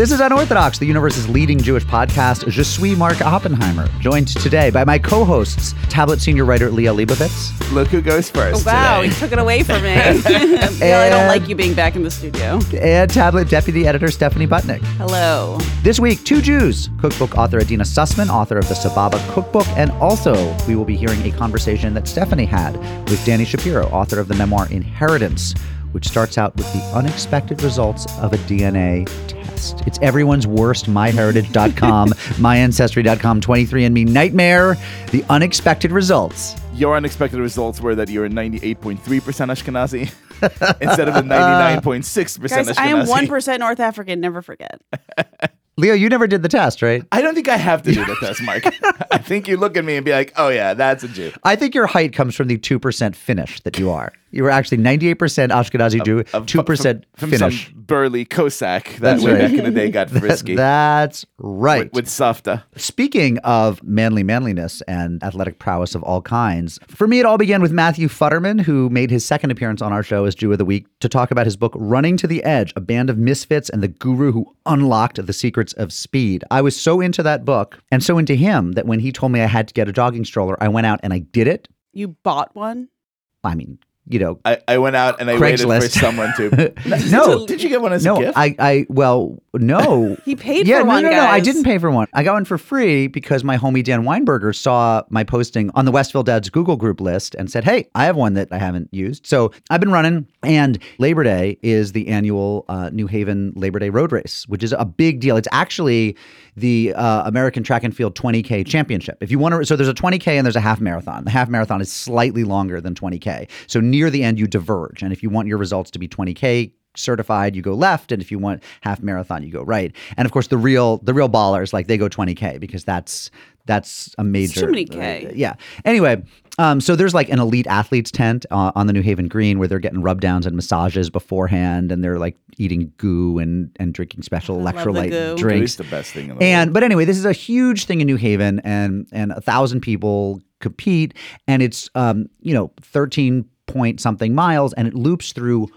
This is Unorthodox, the universe's leading Jewish podcast. Je suis Mark Oppenheimer, joined today by my co-hosts, Tablet senior writer Liel Leibovitz. Look who goes first. Oh, Wow, today. he took it away from me. yeah, I don't like you being back in the studio. and Tablet deputy editor Stephanie Butnick. Hello. This week, two Jews, cookbook author Adeena Sussman, author of the Sababa Cookbook, and also we will be hearing a conversation that Stephanie had with Dani Shapiro, author of the memoir Inheritance, which starts out with the unexpected results of a DNA test. It's everyone's worst myheritage.com, myancestry.com, 23andMe nightmare, the unexpected results. Your unexpected results were that you're 98.3% Ashkenazi instead of the 99.6% Guys, Ashkenazi. I am 1% North African, never forget. Liel, you never did the test, right? I don't think I have to do the test, Mark. I think you look at me and be like, oh, yeah, that's a Jew. I think your height comes from the 2% Finnish that you are. You were actually 98% Ashkenazi Jew, Of- 2% from, Finnish. From some burly Cossack that That's way right. back in the day got frisky That's right. with, with Safta. Speaking of manly manliness and athletic prowess of all kinds, for me, it all began with Matthew Futterman, who made his second appearance on our show as Jew of the Week to talk about his book, Running to the Edge A Band of Misfits and the Guru Who Unlocked the Secrets of Speed. I was so into that book and so into him that when he told me I had to get a jogging stroller, I went out and I did it. You bought one? I mean, you know, I, I went out and I waited for Craigslist. someone to. no, Did you get one as no, a gift? I, I, well, no. He paid yeah, for no, one, no, no. I guys. didn't pay for one. I got one for free because my homie Dan Weinberger saw my posting on the Westville Dads Google group list and said, "Hey, I have one that I haven't used." So I've been running, and Labor Day is the annual uh, New Haven Labor Day Road Race, which is a big deal. It's actually the uh, American Track and Field 20K Championship. If you want to, so there's a 20K and there's a half marathon. The half marathon is slightly longer than 20K. So near the end, you diverge, and if you want your results to be 20K certified you go left and if you want half marathon you go right and of course the real the real ballers like they go 20k because that's that's a major too many K. uh, yeah anyway um, so there's like an elite athletes tent uh, on the New Haven Green where they're getting rub downs and massages beforehand, and they're like eating goo and and drinking special I the electrolyte goo. drinks. It's the best thing in the And world. but anyway, this is a huge thing in New Haven, and and a thousand people compete, and it's um you know thirteen point something miles, and it loops through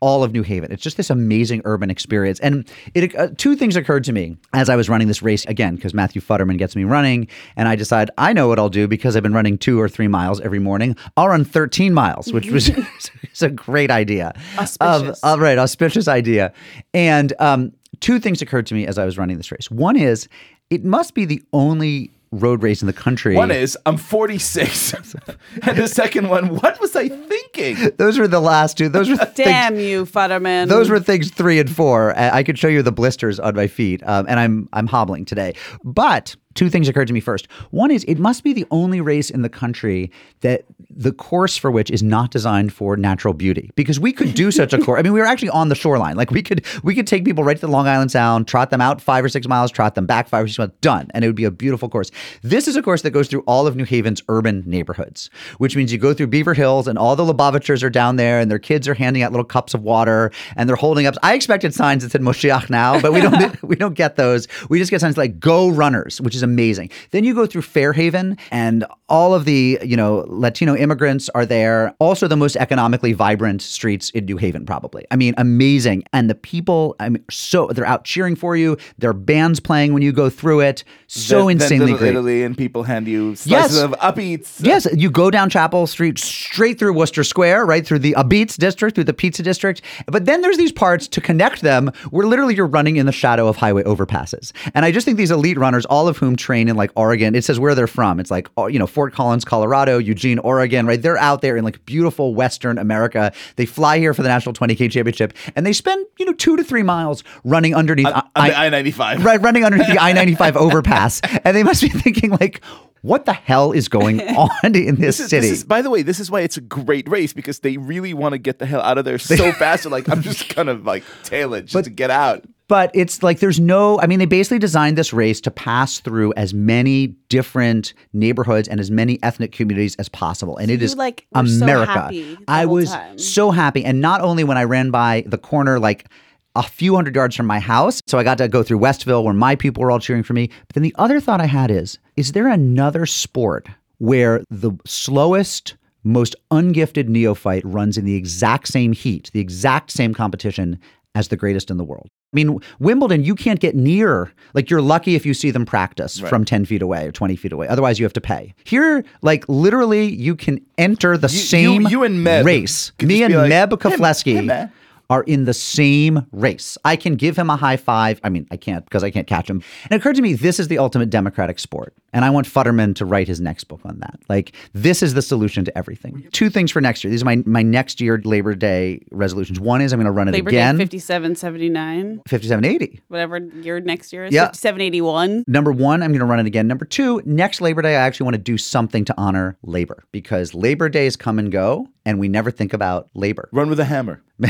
all of New Haven. It's just this amazing urban experience. And it uh, two things occurred to me as I was running this race again because Matthew Futterman gets me running, and I decide I know what I'll do because I've been running two or three miles every morning. I'll run 13 miles, which was it's a great idea. Auspicious. All right, auspicious idea. And um, two things occurred to me as I was running this race. One is it must be the only road race in the country. One is I'm 46, and the second one, what was I thinking? those were the last two. Those were the things- Damn you, Futterman. Those were things three and four. I I could show you the blisters on my feet, um, and I'm I'm hobbling today. But two things occurred to me first. One is it must be the only race in the country that the course for which is not designed for natural beauty. Because we could do such a course. I mean, we were actually on the shoreline. Like we could we could take people right to the Long Island Sound, trot them out five or six miles, trot them back five or six miles, done, and it would be a beautiful course. This is a course that goes through all of New Haven's urban neighborhoods, which means you go through Beaver Hills, and all the Lubavitchers are down there, and their kids are handing out little cups of water, and they're holding up. I expected signs that said Moshiach now, but we don't we don't get those. We just get signs like "Go Runners," which is amazing. Then you go through Fairhaven, and all of the you know Latino immigrants are there. Also, the most economically vibrant streets in New Haven, probably. I mean, amazing. And the people, I mean, so they're out cheering for you. There are bands playing when you go through it. So then insanely great. Italy and people hand you slices Yes. of up eats. Yes, you go down Chapel Street straight through Wooster Square, right through the Abitz district, through the Pizza district. But then there's these parts to connect them where literally you're running in the shadow of highway overpasses. And I just think these elite runners, all of whom train in like Oregon, it says where they're from. It's like, oh, you know, Fort Collins, Colorado, Eugene, Oregon, right? They're out there in like beautiful Western America. They fly here for the National 20K Championship and they spend, you know, two to three miles running underneath. The I 95. right, running underneath the I 95 overpass. And they must be thinking, like, what the hell is going on in this, This is, city? this is, by the way, this is why it's a great race because they really want to get the hell out of there so fast. They're like, I'm just gonna like tail it just to get out. But it's like there's no, I mean, they basically designed this race to pass through as many different neighborhoods and as many ethnic communities as possible. And it you, is like, were so America. I was time. so happy. And not only when I ran by the corner, like, a few hundred yards from my house. So I got to go through Westville where my people were all cheering for me. But then the other thought I had is is there another sport where the slowest, most ungifted neophyte runs in the exact same heat, the exact same competition as the greatest in the world. I mean, Wimbledon, you can't get near. Like, you're lucky if you see them practice Right. from 10 feet away or 20 feet away. Otherwise, you have to pay. Here, like, literally, you can enter the You- same you- you and Meb race. Me and like, Meb "Hey, hey, Meb." Are in the same race. I can give him a high five. I mean, I can't because I can't catch him. And it occurred to me this is the ultimate democratic sport. And I want Futterman to write his next book on that. Like, this is the solution to everything. Two things for next year. These are my, my next year Labor Day resolutions. One is I'm going to run it Labor again. Day 5779, 5780. whatever year next year is. Yeah. 5781. Number one, I'm going to run it again. Number two, next Labor Day, I actually want to do something to honor labor because Labor Days come and go, and we never think about labor. Run with a hammer.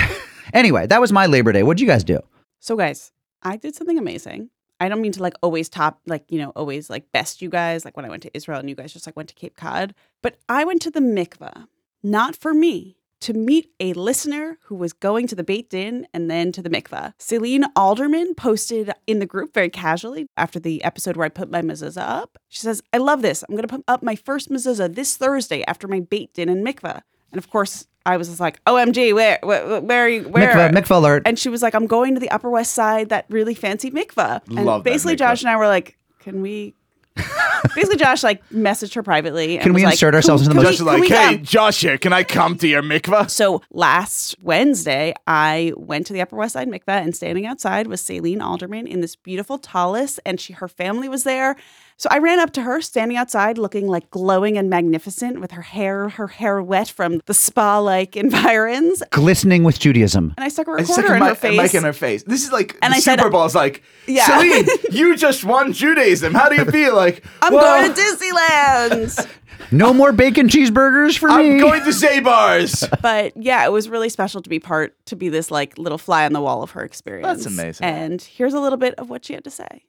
anyway, that was my Labor Day. What'd you guys do? So, guys, I did something amazing. I don't mean to like always top, like, you know, always like best you guys, like when I went to Israel and you guys just like went to Cape Cod. But I went to the mikveh, not for me, to meet a listener who was going to the Beit Din and then to the mikveh. Celine Alderman posted in the group very casually after the episode where I put my mezuzah up. She says, I love this. I'm going to put up my first mezuzah this Thursday after my Beit Din and mikveh. And of course, I was just like, OMG, where, where, where are you? Where? Mikvah, mikvah alert. And she was like, I'm going to the Upper West Side, that really fancy mikvah. And Love that basically, mikvah. Josh and I were like, can we? basically, Josh like messaged her privately. And Can we was like, insert ourselves into the we- Josh is can like, we hey, come?" Josh here, can I come to your mikvah? So last Wednesday, I went to the Upper West Side mikveh, and standing outside was Celine Alderman in this beautiful tallis, and she her family was there. So I ran up to her, standing outside, looking like glowing and magnificent, with her hair her hair wet from the spa like environs, Glistening with Judaism. and I stuck a I recorder stuck a in mi- her a face. mic in her face. This is like And the I said- Super Bowl is like, Yeah. Celine, you just won Judaism. How do you feel? Like, I'm well, going to Disneyland. No more bacon cheeseburgers for me. I'm going to Zabar's. but yeah, it was really special to be part to be this like little fly on the wall of her experience. That's amazing. And here's a little bit of what she had to say.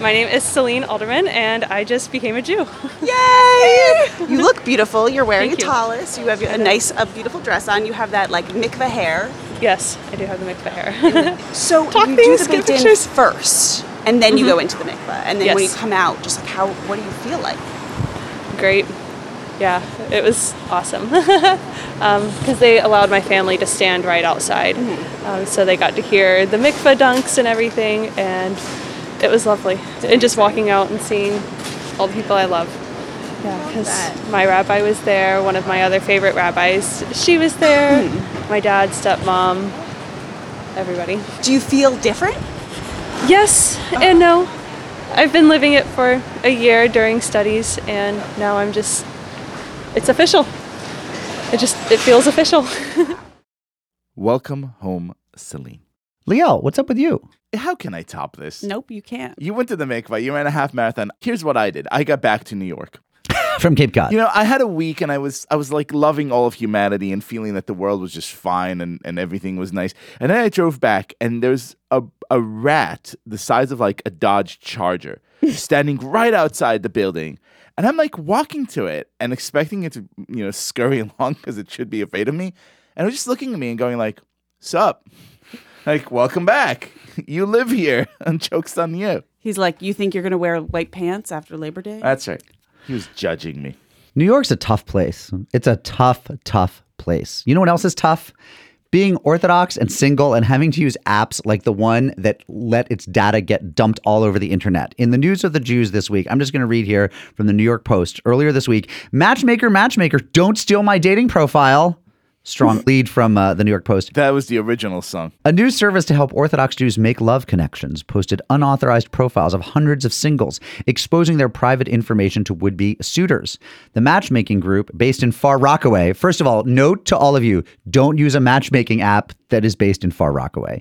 My name is Celine Alderman, and I just became a Jew. Yay! you look beautiful. You're wearing Thank a you. tallis. You have a nice, a beautiful dress on. You have that like mikveh hair. yes, I do have the mikveh hair. So Talk you things, do the Din first, and then you go mm-hmm. into the mikveh, and then when you come out, just like how, what do you feel like? Great. Yeah, it was awesome. Um, because they allowed my family to stand right outside. Mm-hmm. Um, so they got to hear the mikveh dunks and everything, and it was lovely. And just walking out and seeing all the people I love. Yeah, because my rabbi was there, one of my other favorite rabbis, she was there, hmm. my dad, stepmom, everybody. Do you feel different? Yes and no. I've been living it for a year during studies, and now I'm just, it's official. It just, it feels official. Welcome home, Celine. Liel, what's up with you? How can I top this? Nope, you can't. You went to the mikvah. You ran a half marathon. Here's what I did. I got back to New York. From Cape Cod. You know, I had a week and I was I was like loving all of humanity and feeling that the world was just fine and, and everything was nice. And then I drove back and there's a a rat the size of like a Dodge Charger standing right outside the building. And I'm like walking to it and expecting it to, you know, scurry along because it should be afraid of me. And it was just looking at me and going like, Sup? Like, welcome back. You live here. And joke's on you. He's like, you think you're gonna wear white pants after Labor Day? That's right. He was judging me. New York's a tough place. It's a tough, tough place. You know what else is tough? Being Orthodox and single and having to use apps like the one that let its data get dumped all over the internet. In the news of the Jews this week, I'm just going to read here from the New York Post earlier this week Matchmaker, matchmaker, don't steal my dating profile. Strong lead from uh, the New York Post. That was the original song. A new service to help Orthodox Jews make love connections posted unauthorized profiles of hundreds of singles, exposing their private information to would be suitors. The matchmaking group, based in Far Rockaway, first of all, note to all of you don't use a matchmaking app that is based in Far Rockaway.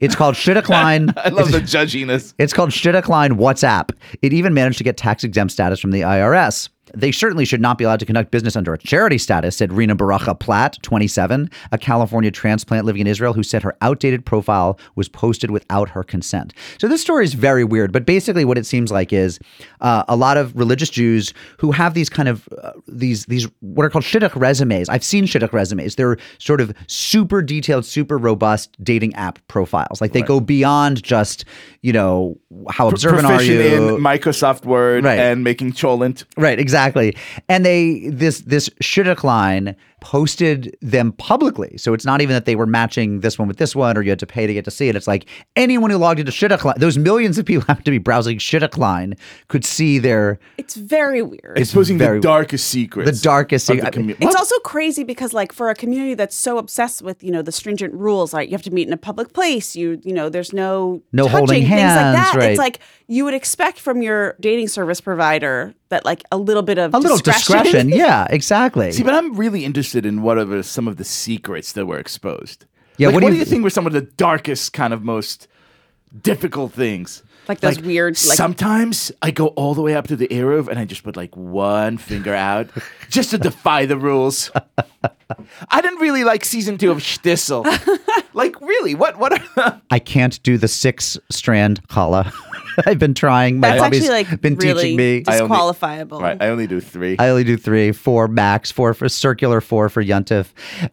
It's called Shidduchline. I love the judginess. It's called Shidduchline WhatsApp. It even managed to get tax exempt status from the IRS. They certainly should not be allowed to conduct business under a charity status, said Rena Baracha Platt, 27, a California transplant living in Israel who said her outdated profile was posted without her consent. So this story is very weird, but basically what it seems like is uh, a lot of religious Jews who have these kind of uh, these these what are called shidduch resumes. I've seen shidduch resumes. They're sort of super detailed, super robust dating app profiles. Like they go beyond just you know how observant are Proficient you in Microsoft Word Right. and making cholent. Right, exactly. And they this this shidduch line posted them publicly. So it's not even that they were matching this one with this one or you had to pay to get to see it. It's like anyone who logged into Shidduchline, those millions of people happen to be browsing Shidduchline could see their It's very weird. Exposing very- the darkest secrets. the darkest of secret- the commu- It's What? also crazy because like for a community that's so obsessed with, you know, the stringent rules, like you have to meet in a public place, you you know, there's no No touching, holding things hands, like that. right. It's like you would expect from your dating service provider that like a little bit of a little discretion. yeah, exactly. See, but I'm really interested in what are some of the secrets that were exposed. Yeah, Like, what what, do do you- you think were some of the darkest, kind of most difficult things? Like those weird, like- sometimes I go all the way up to the Eruv and I just put like one finger out just to defy the rules. I didn't really like season two of Shtisel. like, really? What? What? Are, I can't do the six strand challah. I've been trying. My that's hobby's actually like been really teaching me. I only- disqualifiable. right, I only do three. I only do three, four max, four for circular, four for yuntif.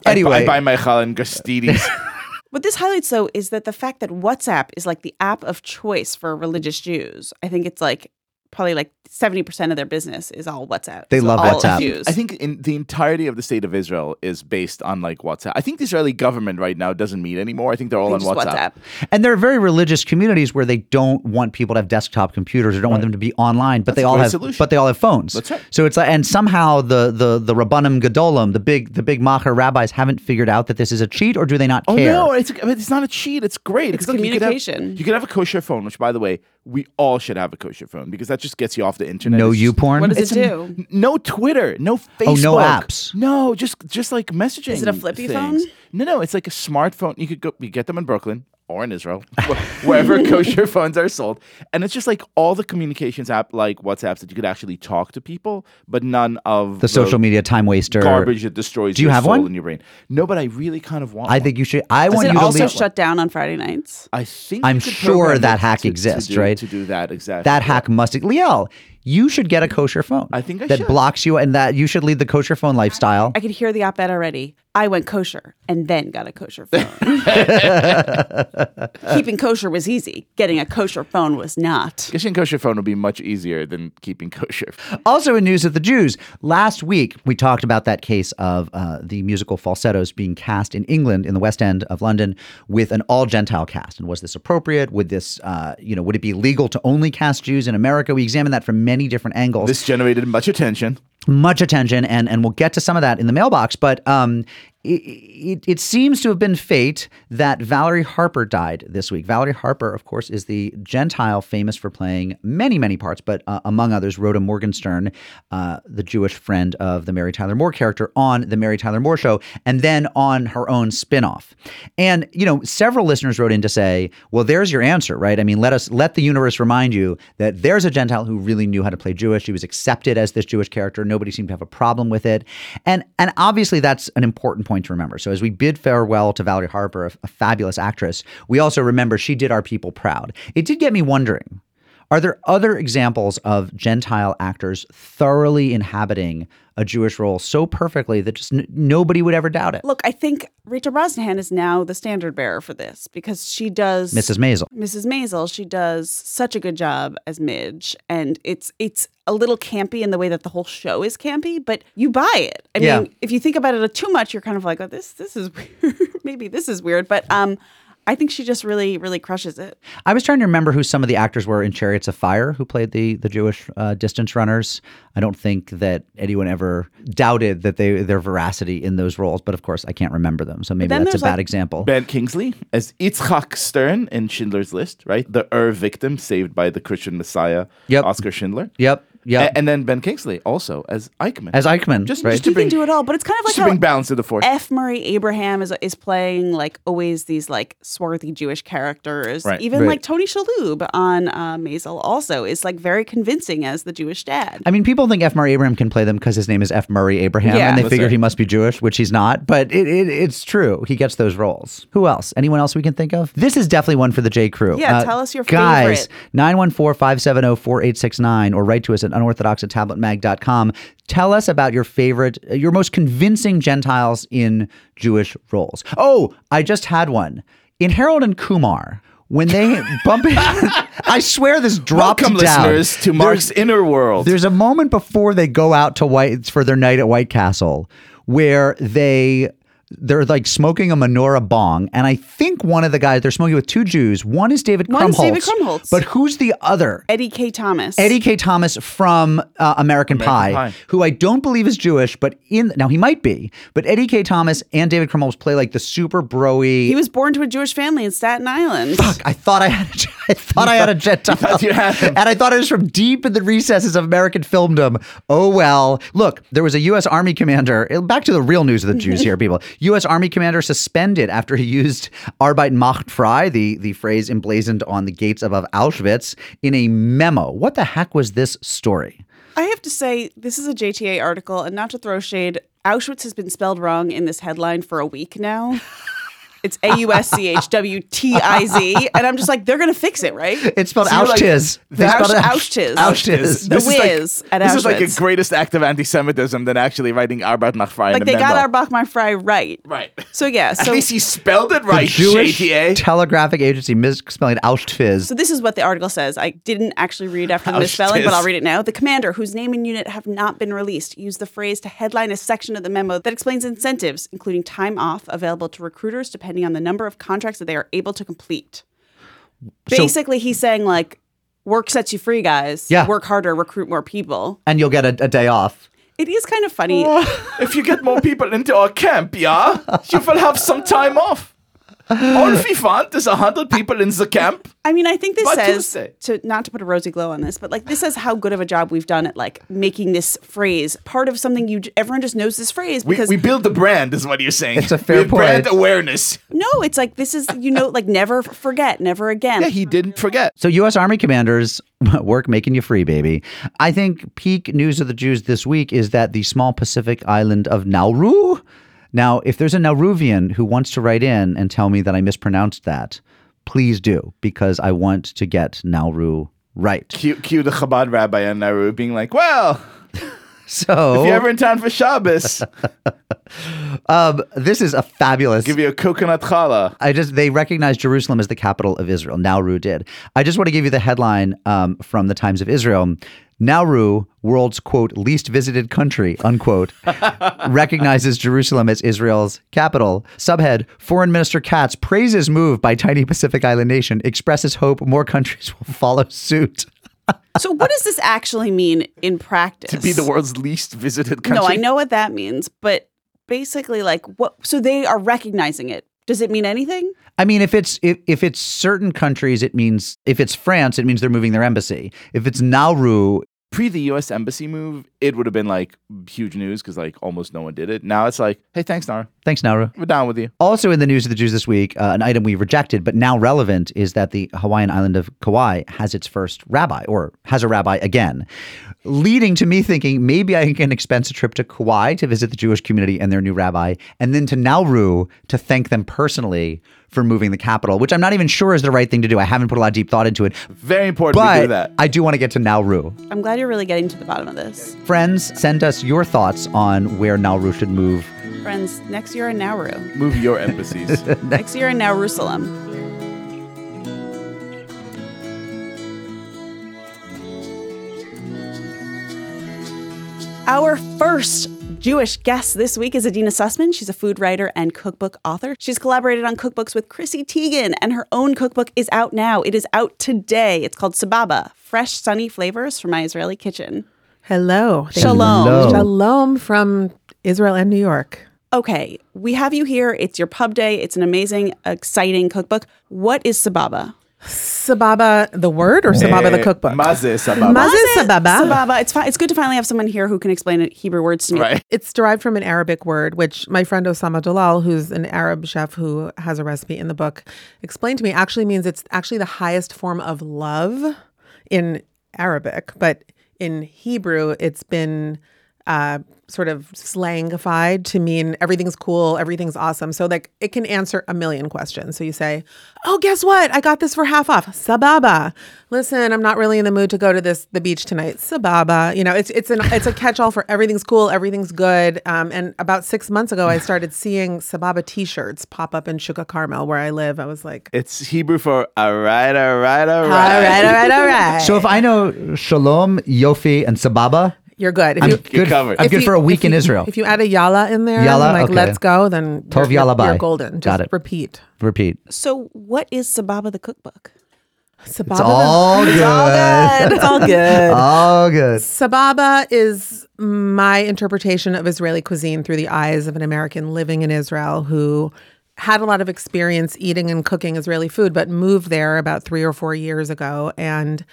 Anyway, I buy my challah in Gristedes. What this highlights, though, is that the fact that WhatsApp is like the app of choice for religious Jews. I think it's like probably like 70% of their business is all WhatsApp. They So love all WhatsApp. Jews. I think in the entirety of the state of Israel is based on like WhatsApp. I think the Israeli government right now doesn't meet anymore. I think they're all They on just WhatsApp. and there are very religious communities where they don't want people to have desktop computers or don't want them to be online, but That's they all have, solution. but they all have phones. That's right. So it's like, and somehow the the the rabbanim gedolim, the big the big macher rabbis, haven't figured out that this is a cheat, or do they not care? Oh care? no, it's it's not a cheat. It's great. It's Because, look, you could have- communication. You could, have, a kosher phone, which by the way, we all should have a kosher phone because that just gets you off the internet. no you porn. What does It's it a- do? n- no Twitter, no Facebook. Oh, no apps. No, just just like messaging. Is it a flippy things. phone? No, no, it's like a smartphone. You could go. You get them in Brooklyn or in Israel, wherever kosher phones are sold, and it's just like all the communications app like WhatsApps that you could actually talk to people, but none of the social media time waster. garbage that destroys Do you your have soul one? in your brain. No, but I really kind of want. I one. think you should. I Does want it you to also leave. shut down on Friday nights? I think I'm sure that hack to- to exists, do- right? To do that exactly. that hack must. Liel, you should get a kosher phone. I think I that should. blocks you, and that you should lead the kosher phone lifestyle. I could hear the op ed already. I went kosher and then got a kosher phone. Keeping kosher was easy. Getting a kosher phone was not. Getting kosher phone would be much easier than keeping kosher. Also, in news of the Jews, last week we talked about that case of uh, the musical falsettos being cast in England, in the West End of London, with an all Gentile cast. And was this appropriate? Would this, uh, you know, would it be legal to only cast Jews in America? We examined that from many different angles. This generated much attention. much attention, and and we'll get to some of that in the mailbox. But um, it, it, seems to have been fate that Valerie Harper died this week. Valerie Harper, of course, is the Gentile famous for playing many many parts, but uh, among others, Rhoda Morgenstern, uh, the Jewish friend of the Mary Tyler Moore character on the Mary Tyler Moore show, and then on her own spinoff. And you know, several listeners wrote in to say, "Well, there's your answer, right? I mean, let us let the universe remind you that there's a Gentile who really knew how to play Jewish. She was accepted as this Jewish character. Nobody seemed to have a problem with it, and and obviously that's an important point to remember. So as we bid farewell to Valerie Harper, a, a fabulous actress, we also remember she did our people proud. It did get me wondering. Are there other examples of Gentile actors thoroughly inhabiting a Jewish role so perfectly that just n- nobody would ever doubt it? Look, I think Rachel Brosnahan is now the standard bearer for this because she does Mrs. Maisel. Mrs. Maisel, she does such a good job as Midge, and it's it's a little campy in the way that the whole show is campy, but you buy it. I Yeah. mean, if you think about it too much, you're kind of like, oh, this this is weird. maybe this is weird, but um, I think she just really really crushes it. I was trying to remember who some of the actors were in Chariots of Fire who played the the Jewish uh, distance runners. I don't think that anyone ever doubted that they their veracity in those roles, but of course I can't remember them, so maybe that's a bad like, example. Ben Kingsley as Itzhak Stern in Schindler's List, right? The Ur victim saved by the Christian Messiah, Yep. Oskar Schindler. Yep, yep. A- and then Ben Kingsley also as Eichmann. As Eichmann, just, right? just to He bring, can do it all, but it's kind of like just to bring balance to the force. F. Murray Abraham is is playing like always these like swarthy Jewish characters. Right. Even Right. like Tony Shalhoub on uh, Maisel also is like very convincing as the Jewish dad. I mean, people think F. Murray Abraham can play them because his name is F. Murray Abraham, Yeah. and they That's figure right. he must be Jewish, which he's not. But it, it, it's true. He gets those roles. Who else? Anyone else we can think of? This is definitely one for the J. Crew. Uh, Yeah, tell us your guys, favorite. 914-570-4869 or write to us at unorthodox at tabletmag.com. Tell us about your favorite, your most convincing Gentiles in Jewish roles. Oh, I just had one. In Harold and Kumar, when they bump in, I swear this dropped Welcome, down. listeners, to There's- Mark's inner world. there's a moment before they go out to White for their night at White Castle where they they're like smoking a menorah bong, and I think one of the guys they're smoking with two Jews. One is David One's Krumholtz, David Krumholtz. but who's the other? Eddie Kaye Thomas. Eddie Kaye Thomas from uh, American, Pie, Pie. who I don't believe is Jewish, but in now he might be. But Eddie Kaye Thomas and David Krumholtz play like the super broy. He was born to a Jewish family in Staten Island. Fuck, I thought I had a, I thought I had a Gentile. thought you had him. And I thought it was from deep in the recesses of American filmdom. Oh well. Look, there was a U.S. Army commander. Back to the real news of the Jews here, people. U.S. Army commander suspended after he used Arbeit macht frei, the, the phrase emblazoned on the gates above Auschwitz, in a memo. What the heck was this story? I have to say, this is a JTA article, and not to throw shade, Auschwitz has been spelled wrong in this headline for a week now. It's A U S C H W T I Z, and I'm just like, they're gonna fix it, right? It's spelled So you're like, Auschwitz. They that- spelled it Auschwitz. Auschwitz. The This is like- whiz at This is like a greatest act of anti-Semitism than actually writing Arbeit macht frei in Like a they got memo. our Bach my fry right. Right. So yeah, At least he spelled it The right, Jewish JTA. Telegraphic Agency misspelling Auschwitz. So this is what the article says. I didn't actually read after the misspelling, but. I'll read it now. The commander, whose name and unit have not been released, used the phrase to headline a section of the memo that explains incentives, including time off available to recruiters depending on the number of contracts that they are able to complete. So- Basically, he's saying like, work sets you free, guys. Yeah. Work harder, recruit more people. and you'll get a, a day off. It is kind of funny. if you get more people into our camp, yeah, you will have some time off. All we want is a hundred people in the camp. I mean, I think this By says Tuesday. to not to put a rosy glow on this, but like this says how good of a job we've done at like making this phrase part of something you everyone just knows this phrase We, because we build the brand, is what you're saying. It's a fair we brand point. awareness. no, it's like this is you know like never forget, never again. Yeah, he didn't forget. So, U.S. Army commanders work making you free, baby. I think peak news of the Jews this week is that the small Pacific island of Nauru. Now, if there's a Nauruvian who wants to write in and tell me that I mispronounced that, please do, because I want to get Nauru right. Cue, cue the Chabad rabbi in Nauru being like, well, So, if you're ever in town for Shabbos, um, this is a fabulous. give you a coconut challah. I just they recognize Jerusalem as the capital of Israel. Nauru did. I just want to give you the headline um, from the Times of Israel. Nauru, world's quote least visited country unquote, recognizes Jerusalem as Israel's capital. Subhead: Foreign Minister Katz praises move by tiny Pacific Island nation, expresses hope more countries will follow suit. So what does this actually mean in practice? To be the world's least visited country. No, I know what that means, but basically, like what? So they are recognizing it. Does it mean anything? I mean, if it's if, if it's certain countries, it means if it's France, it means they're moving their embassy. If it's Nauru, Pre the U.S. embassy move, it would have been like huge news because like almost no one did it. Now it's like, hey, thanks, Nauru. thanks Nauru. We're down with you. Also in the news of the Jews this week, uh, an item we rejected but now relevant is that the Hawaiian island of Kauai has its first rabbi or has a rabbi again, leading to me thinking maybe I can expense a trip to Kauai to visit the Jewish community and their new rabbi, and then to Nauru to thank them personally for moving the capital, which I'm not even sure is the right thing to do. I haven't put a lot of deep thought into it, Very important to do that. I do want to get to Nauru. I'm glad you're really getting to the bottom of this, Friends, send us your thoughts on where Nauru should move. friends. Next year in Nauru. Move your embassies. Next year in Jerusalem. Our first Jewish guest this week is Adeena Sussman. She's a food writer and cookbook author. She's collaborated on cookbooks with Chrissy Teigen, and her own cookbook is out now. It is out today. It's called Sababa Fresh, Sunny Flavors from My Israeli Kitchen. Hello. Shalom. Hello. Shalom from Israel and New York. Okay, we have you here. It's your pub day. It's an amazing, exciting cookbook. What is Sababa? Sababa the word or Sababa the Eh, cookbook? Maze sababa. Maze Sababa. Sababa. It's fine. It's good to finally have someone here who can explain it, Hebrew words to me. Right. It's derived from an Arabic word, which my friend Osama Dalal, who's an Arab chef who has a recipe in the book, explained to me actually means it's actually the highest form of love in Arabic, but in Hebrew, it's been uh, sort of slangified to mean everything's cool, everything's awesome. So like it can answer a million questions. So you say, "Oh, guess what? I got this for half off." Sababa. Listen, I'm not really in the mood to go to this the beach tonight. Sababa. You know, it's it's an it's a catch-all for everything's cool, everything's good. Um, and about six months ago, I started seeing Sababa T-shirts pop up in Shuk HaCarmel, where I live. I was like, It's Hebrew for all right, all right, all "All right. right, all right, all right." So if I know Shalom, Yofi, and Sababa, you're good. If I'm you, good. covered. I'm if good you- for a week in you- Israel. If you add a yalla in there, Yalla? like Okay. let's go, then Tov you're, yalla you're, bye. you're golden. Just Got it. repeat. Repeat. So, what is Sababa the cookbook? It's all good. It's all good. All good. Sababa is my interpretation of Israeli cuisine through the eyes of an American living in Israel who had a lot of experience eating and cooking Israeli food, but moved there about three or four years ago and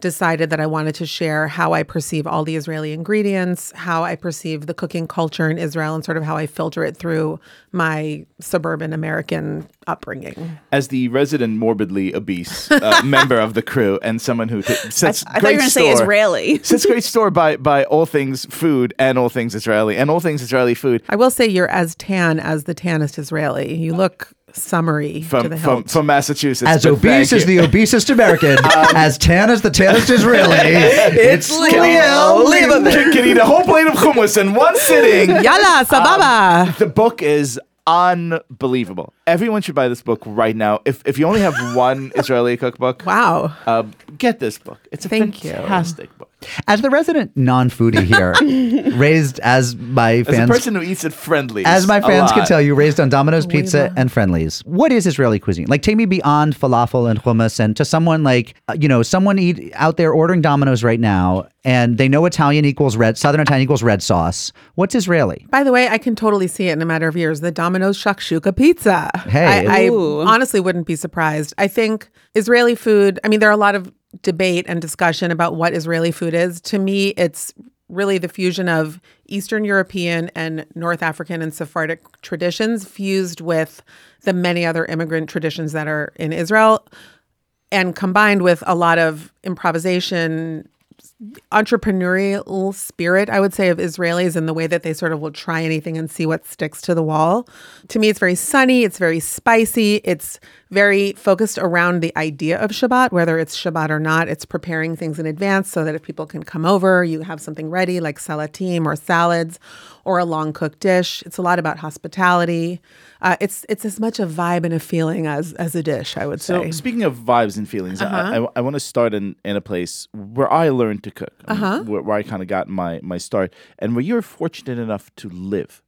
decided that I wanted to share how I perceive all the Israeli ingredients, how I perceive the cooking culture in Israel, and sort of how I filter it through my suburban American upbringing. As the resident morbidly obese uh, member of the crew and someone who t- sets I thought great you were going to say store- Israeli. sets great store by by all things food and all things Israeli and all things Israeli food I will say you're as tan as the tannest Israeli. You look summery to from the from, from Massachusetts. As obese as the obesest American, as tan as the tannest Israeli, it's Liel Lieberman. can, can eat a whole plate of hummus in one sitting. Yalla, sababa. The book is unbelievable. Everyone should buy this book right now. If if you only have one Israeli cookbook, wow. uh, get this book. It's a Thank you. fantastic book. As the resident non-foodie here, raised as my As a person who eats at Friendly's, As my a fans can tell you, raised on Domino's We Pizza love- and Friendlies. What is Israeli cuisine? Like, take me beyond falafel and hummus and to someone like, uh, you know, someone eat out there ordering Domino's right now and they know Italian equals red, Southern Italian equals red sauce. What's Israeli? By the way, I can totally see it in a matter of years. The Domino's shakshuka pizza. Hey. I, I honestly wouldn't be surprised. I think Israeli food. I mean, there are a lot of debate and discussion about what Israeli food is. To me, it's really the fusion of Eastern European and North African and Sephardic traditions fused with the many other immigrant traditions that are in Israel and combined with a lot of improvisation entrepreneurial spirit, I would say, of Israelis and the way that they sort of will try anything and see what sticks to the wall. To me, it's very sunny, it's very spicy, it's very focused around the idea of Shabbat, whether it's Shabbat or not. It's preparing things in advance so that if people can come over, you have something ready like salatim or salads or a long cooked dish. It's a lot about hospitality. Uh, it's it's as much a vibe and a feeling as as a dish, I would So say. speaking of vibes and feelings, Uh-huh. I, I, want to start in, in a place where I learned to cook, um, Uh-huh. where, where I kind of got my my start, and where you're fortunate enough to live,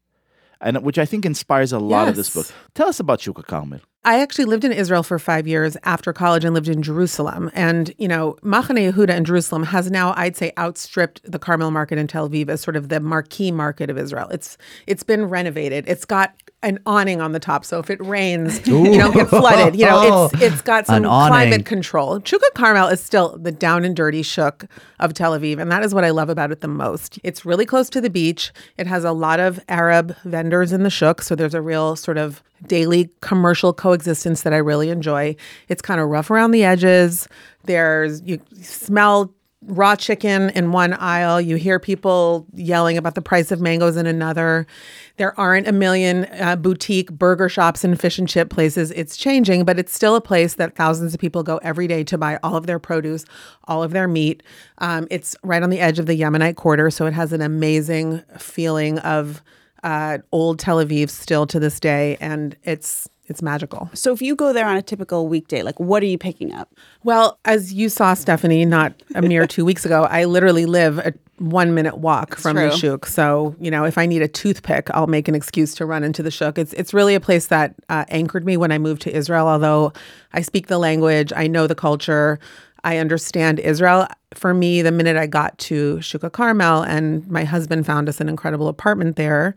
and which I think inspires a lot of this book. Tell us about Shuk HaCarmel. I actually lived in Israel for five years after college and lived in Jerusalem. And, you know, Machane Yehuda in Jerusalem has now, I'd say, outstripped the Carmel market in Tel Aviv as sort of the marquee market of Israel. It's It's been renovated. It's got an awning on the top. So if it rains, you don't get flooded. You know, it's it's got some climate control. Shuk HaCarmel is still the down and dirty shuk of Tel Aviv. And that is what I love about it the most. It's really close to the beach. It has a lot of Arab vendors in the shuk. So there's a real sort of daily commercial coexistence that I really enjoy. It's kind of rough around the edges. There's, you smell raw chicken in one aisle. You hear people yelling about the price of mangoes in another. There aren't a million uh, boutique burger shops and fish and chip places. It's changing, but it's still a place that thousands of people go every day to buy all of their produce, all of their meat. Um, it's right on the edge of the Yemenite quarter, so it has an amazing feeling of uh, old Tel Aviv still to this day, and it's it's magical. So if you go there on a typical weekday, like what are you picking up? Well, as you saw, Stephanie, not a mere two weeks ago, I literally live a one minute walk from the shuk. So, you know, if I need a toothpick, I'll make an excuse to run into the shuk. It's it's really a place that uh, anchored me when I moved to Israel. Although I speak the language, I know the culture, I understand Israel. For me, the minute I got to Shuk HaCarmel and my husband found us an incredible apartment there,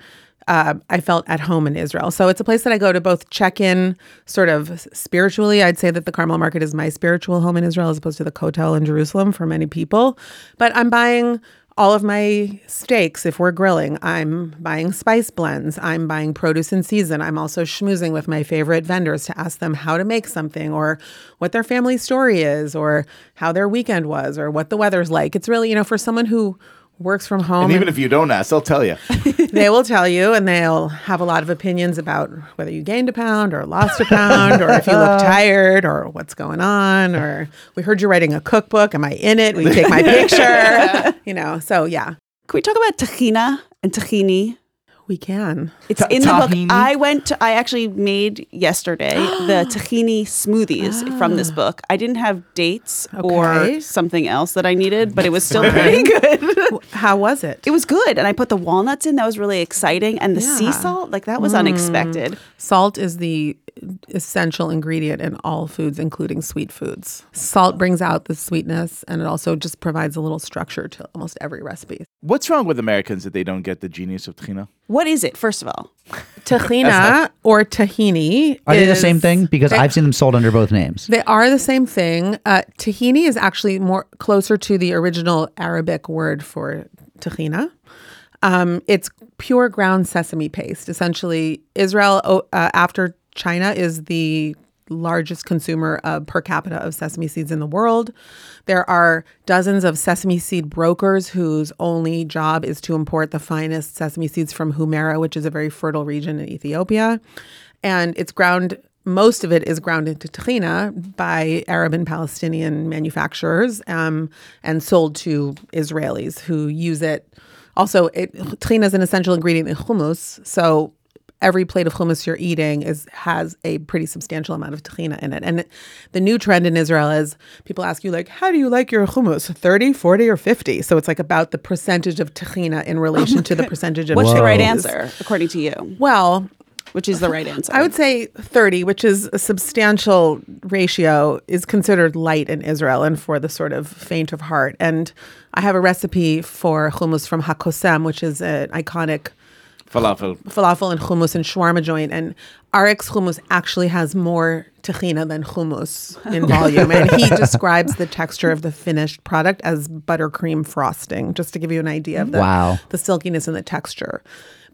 uh, I felt at home in Israel. So it's a place that I go to both check in sort of spiritually. I'd say that the Carmel Market is my spiritual home in Israel as opposed to the Kotel in Jerusalem for many people. But I'm buying all of my steaks if we're grilling. I'm buying spice blends. I'm buying produce in season. I'm also schmoozing with my favorite vendors to ask them how to make something or what their family story is or how their weekend was or what the weather's like. It's really, you know, for someone who works from home And even and- if you don't ask, they'll tell you. they will tell you and they'll have a lot of opinions about whether you gained a pound or lost a pound or if you look tired or what's going on or we heard you're writing a cookbook am i in it will you take my picture you know so yeah Can we talk about tahina and tahini? We can. It's Ta- in the book. tahini? I went to, I actually made yesterday the tahini smoothies from this book. I didn't have dates Ah. Okay. or something else that I needed, but it was still pretty good. How was it? It was good. And I put the walnuts in. That was really exciting. And the sea salt, like that was Mm. unexpected. Salt is the essential ingredient in all foods, including sweet foods. Salt brings out the sweetness and it also just provides a little structure to almost every recipe. What's wrong with Americans that they don't get the genius of tahina? What is it, first of all? Tahina or tahini. Are they the is- same thing? Because they- I've seen them sold under both names. They are the same thing. Uh, tahini is actually more closer to the original Arabic word for tahina. Um, it's pure ground sesame paste. Essentially, Israel, oh, uh, after China, is the largest consumer of per capita of sesame seeds in the world. There are dozens of sesame seed brokers whose only job is to import the finest sesame seeds from Humera, which is a very fertile region in Ethiopia. And it's ground most of it is ground into tahina by Arab and Palestinian manufacturers um, and sold to Israelis who use it. Also, it, tahina is an essential ingredient in hummus. So every plate of hummus you're eating is has a pretty substantial amount of tahina in it. And the new trend in Israel is people ask you like, how do you like your hummus? 30, 40 or 50? So it's like about the percentage of tahina in relation to the percentage of What's the right answer, according to you? Well, Which is the right answer? I would say 30, which is a substantial ratio, is considered light in Israel and for the sort of faint of heart. And I have a recipe for hummus from Hakosem, which is an iconic Falafel. falafel and hummus and shawarma joint. And RX hummus actually has more tahina than hummus in volume. and he describes the texture of the finished product as buttercream frosting, just to give you an idea of the, Wow. the silkiness and the texture.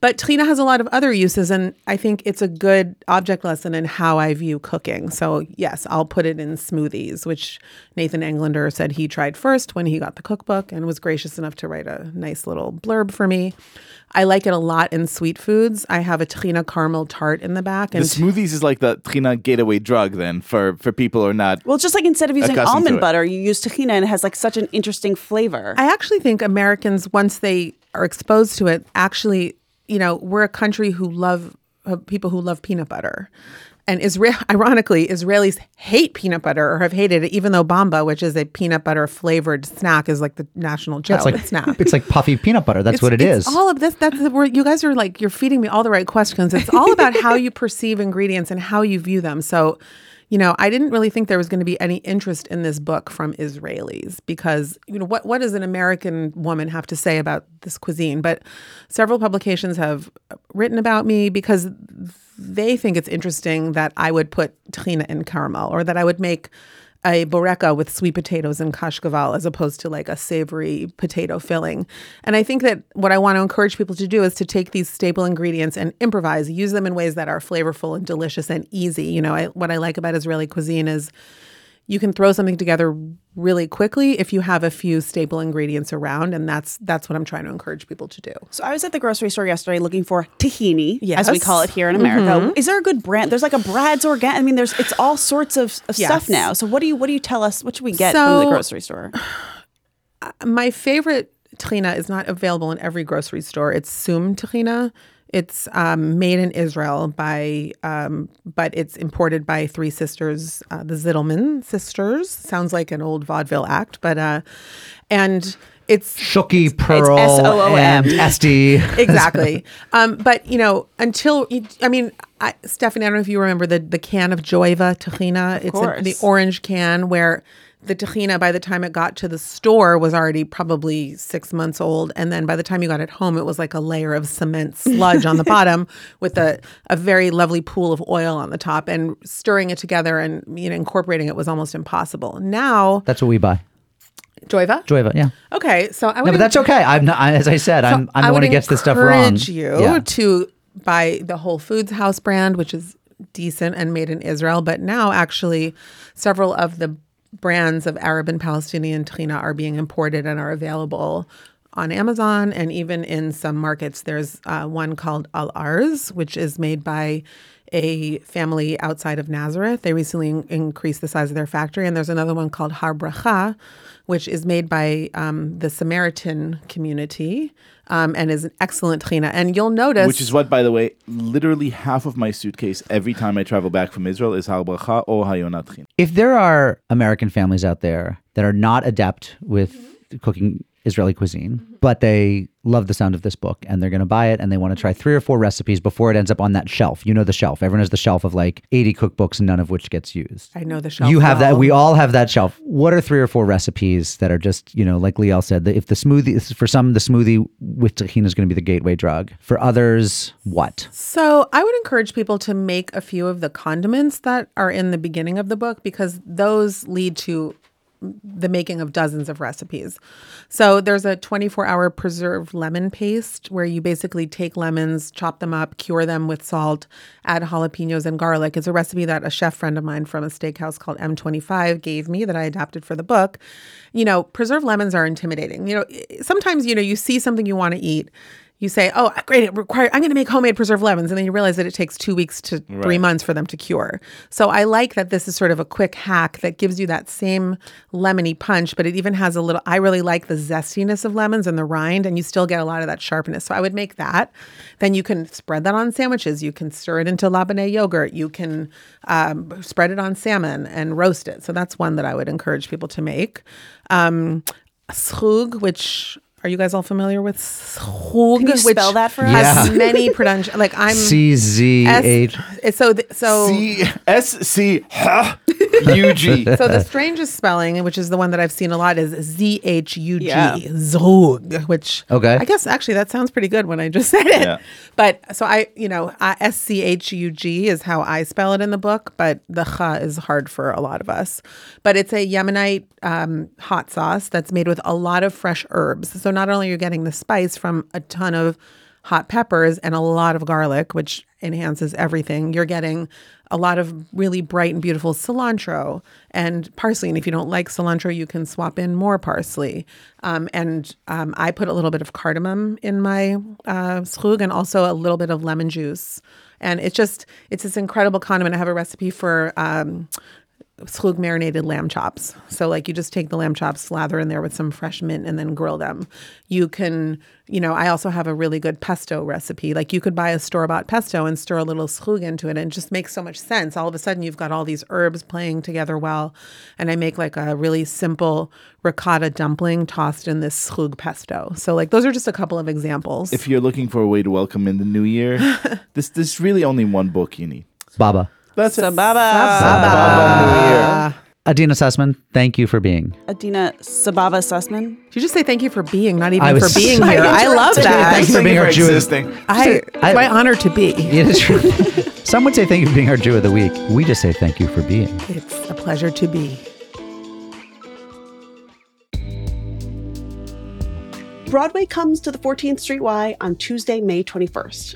But tahina has a lot of other uses, and I think it's a good object lesson in how I view cooking. So, yes, I'll put it in smoothies, which Nathan Englander said he tried first when he got the cookbook and was gracious enough to write a nice little blurb for me. I like it a lot in sweet foods. I have a tahina caramel tart in the back, The and smoothies is like the tahina gateway drug then for, for people who are not. well, just like instead of using almond butter, you use tahina and it has like such an interesting flavor. I actually think Americans, once they are exposed to it, actually, you know, we're a country who love uh, people who love peanut butter. And Israel, ironically, Israelis hate peanut butter or have hated it, even though bamba, which is a peanut butter flavored snack, is like the national It's like snack. it's like puffy peanut butter. That's what it is. it's All of this, that's where you guys are like, you're feeding me all the right questions. It's all about how you perceive ingredients and how you view them. So, you know, I didn't really think there was going to be any interest in this book from Israelis because, you know, what, what does an American woman have to say about this cuisine? But several publications have written about me because they think it's interesting that I would put tahina in caramel or that I would make a boreka with sweet potatoes and kashkaval as opposed to like a savory potato filling. And I think that what I want to encourage people to do is to take these staple ingredients and improvise, use them in ways that are flavorful and delicious and easy. You know, I, what I like about Israeli cuisine is you can throw something together really quickly if you have a few staple ingredients around and that's that's what I'm trying to encourage people to do. So I was at the grocery store yesterday looking for tahini, as we Mm-hmm. call it here in America. Is there a good brand? There's like a Brad's Organic. I mean, there's it's all sorts of, of stuff now. So what do you what do you tell us? What should we get from the grocery store? my favorite tahina is not available in every grocery store. It's Soom tahina. It's um, made in Israel by, um, but it's imported by three sisters, uh, the Zitelman sisters. Sounds like an old vaudeville act, but uh, and it's Shooky, Pearl, S-O-O-M. and Esty. exactly. um, but you know, until you- I mean, I, Stephanie, I don't know if you remember the the can of Joyva tahina. it's a- the orange can where the tahina by the time it got to the store was already probably six months old, and then by the time you got it home, it was like a layer of cement sludge on the bottom with a a very lovely pool of oil on the top, and stirring it together and you know incorporating it was almost impossible. Now That's what we buy. Joyva. Joyva, yeah. Okay, so I would No, but that's okay. I'm not. I, as I said, I'm. I'm I the one who gets this stuff wrong. I encourage you Yeah. to buy the Whole Foods house brand, which is decent and made in Israel. But now, actually, several of the brands of Arab and Palestinian tahina are being imported and are available on Amazon and even in some markets. There's uh, one called Al Arz, which is made by a family outside of Nazareth. They recently in- increased the size of their factory, and there's another one called Har Bracha, which is made by um, the Samaritan community um, and is an excellent china. And you'll notice, Which is what, by the way, literally half of my suitcase every time I travel back from Israel is Har Bracha or Hayonat Chin. If there are American families out there that are not adept with cooking Israeli cuisine, mm-hmm. but they love the sound of this book and they're going to buy it and they want to try three or four recipes before it ends up on that shelf. You know the shelf. Everyone has the shelf of like 80 cookbooks, none of which gets used. I know the shelf. You have that. We all have that shelf. What are three or four recipes that are just, you know, like Liel said, that if the smoothie, for some, the smoothie with tahini is going to be the gateway drug. For others, what? So I would encourage people to make a few of the condiments that are in the beginning of the book because those lead to the making of dozens of recipes. So there's a 24 hour preserved lemon paste where you basically take lemons, chop them up, cure them with salt, add jalapenos and garlic. It's a recipe that a chef friend of mine from a steakhouse called M25 gave me that I adapted for the book. You know, preserved lemons are intimidating. You know, sometimes, you know, you see something you want to eat you say, "Oh, great! It require I'm going to make homemade preserved lemons," and then you realize that it takes two weeks to three months for them to cure. So I like that this is sort of a quick hack that gives you that same lemony punch, but it even has a little. I really like the zestiness of lemons and the rind, and you still get a lot of that sharpness. So I would make that. Then you can spread that on sandwiches. You can stir it into labneh yogurt. You can um, spread it on salmon and roast it. So that's one that I would encourage people to make. Um, which are you guys all familiar with Schug? Can you which spell that for us? has Yeah. many production. Like I'm C Z H. S- so th- so C S C H U G. so the strangest spelling, which is the one that I've seen a lot, is Z H U G Yeah. Zog, which Okay. I guess actually that sounds pretty good when I just said it. Yeah. But so I, you know, S C H U G is how I spell it in the book, but the cha is hard for a lot of us. But it's a Yemenite um, hot sauce that's made with a lot of fresh herbs. So not only are you getting the spice from a ton of hot peppers and a lot of garlic, which enhances everything. You're getting a lot of really bright and beautiful cilantro and parsley. And if you don't like cilantro, you can swap in more parsley. Um, and um, I put a little bit of cardamom in my uh, schug and also a little bit of lemon juice. And it's just, it's this incredible condiment. I have a recipe for um, schug marinated lamb chops. So like you just take the lamb chops, slather in there with some fresh mint and then grill them. You can, you know, I also have a really good pesto recipe. Like you could buy a store-bought pesto and stir a little schug into it and it just makes so much sense. All of a sudden you've got all these herbs playing together well. And I make like a really simple ricotta dumpling tossed in this schug pesto. So like those are just a couple of examples. If you're looking for a way to welcome in the new year, this this really only one book you need. Baba. That's it. Sababa. Baba New Year. Adeena Sussman, thank you for being. Adeena Sababa Sussman. Did you just say thank you for being, not I even was- for being here? I love interrupted. that. Thank you for being our Jew. existing. I, it's I- my honor to be. It is true. Some would say thank you for being our Jew of the week. We just say thank you for being. It's a pleasure to be. Broadway comes to the 14th Street Y on Tuesday, May 21st.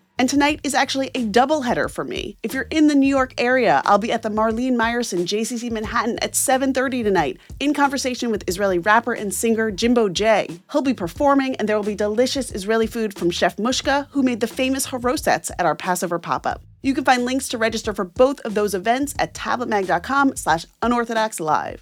And tonight is actually a double header for me. If you're in the New York area, I'll be at the Marlene Meyerson JCC Manhattan at 7:30 tonight in conversation with Israeli rapper and singer Jimbo J. He'll be performing and there will be delicious Israeli food from Chef Mushka, who made the famous harosets at our Passover pop-up. You can find links to register for both of those events at tabletmag.com slash unorthodox live.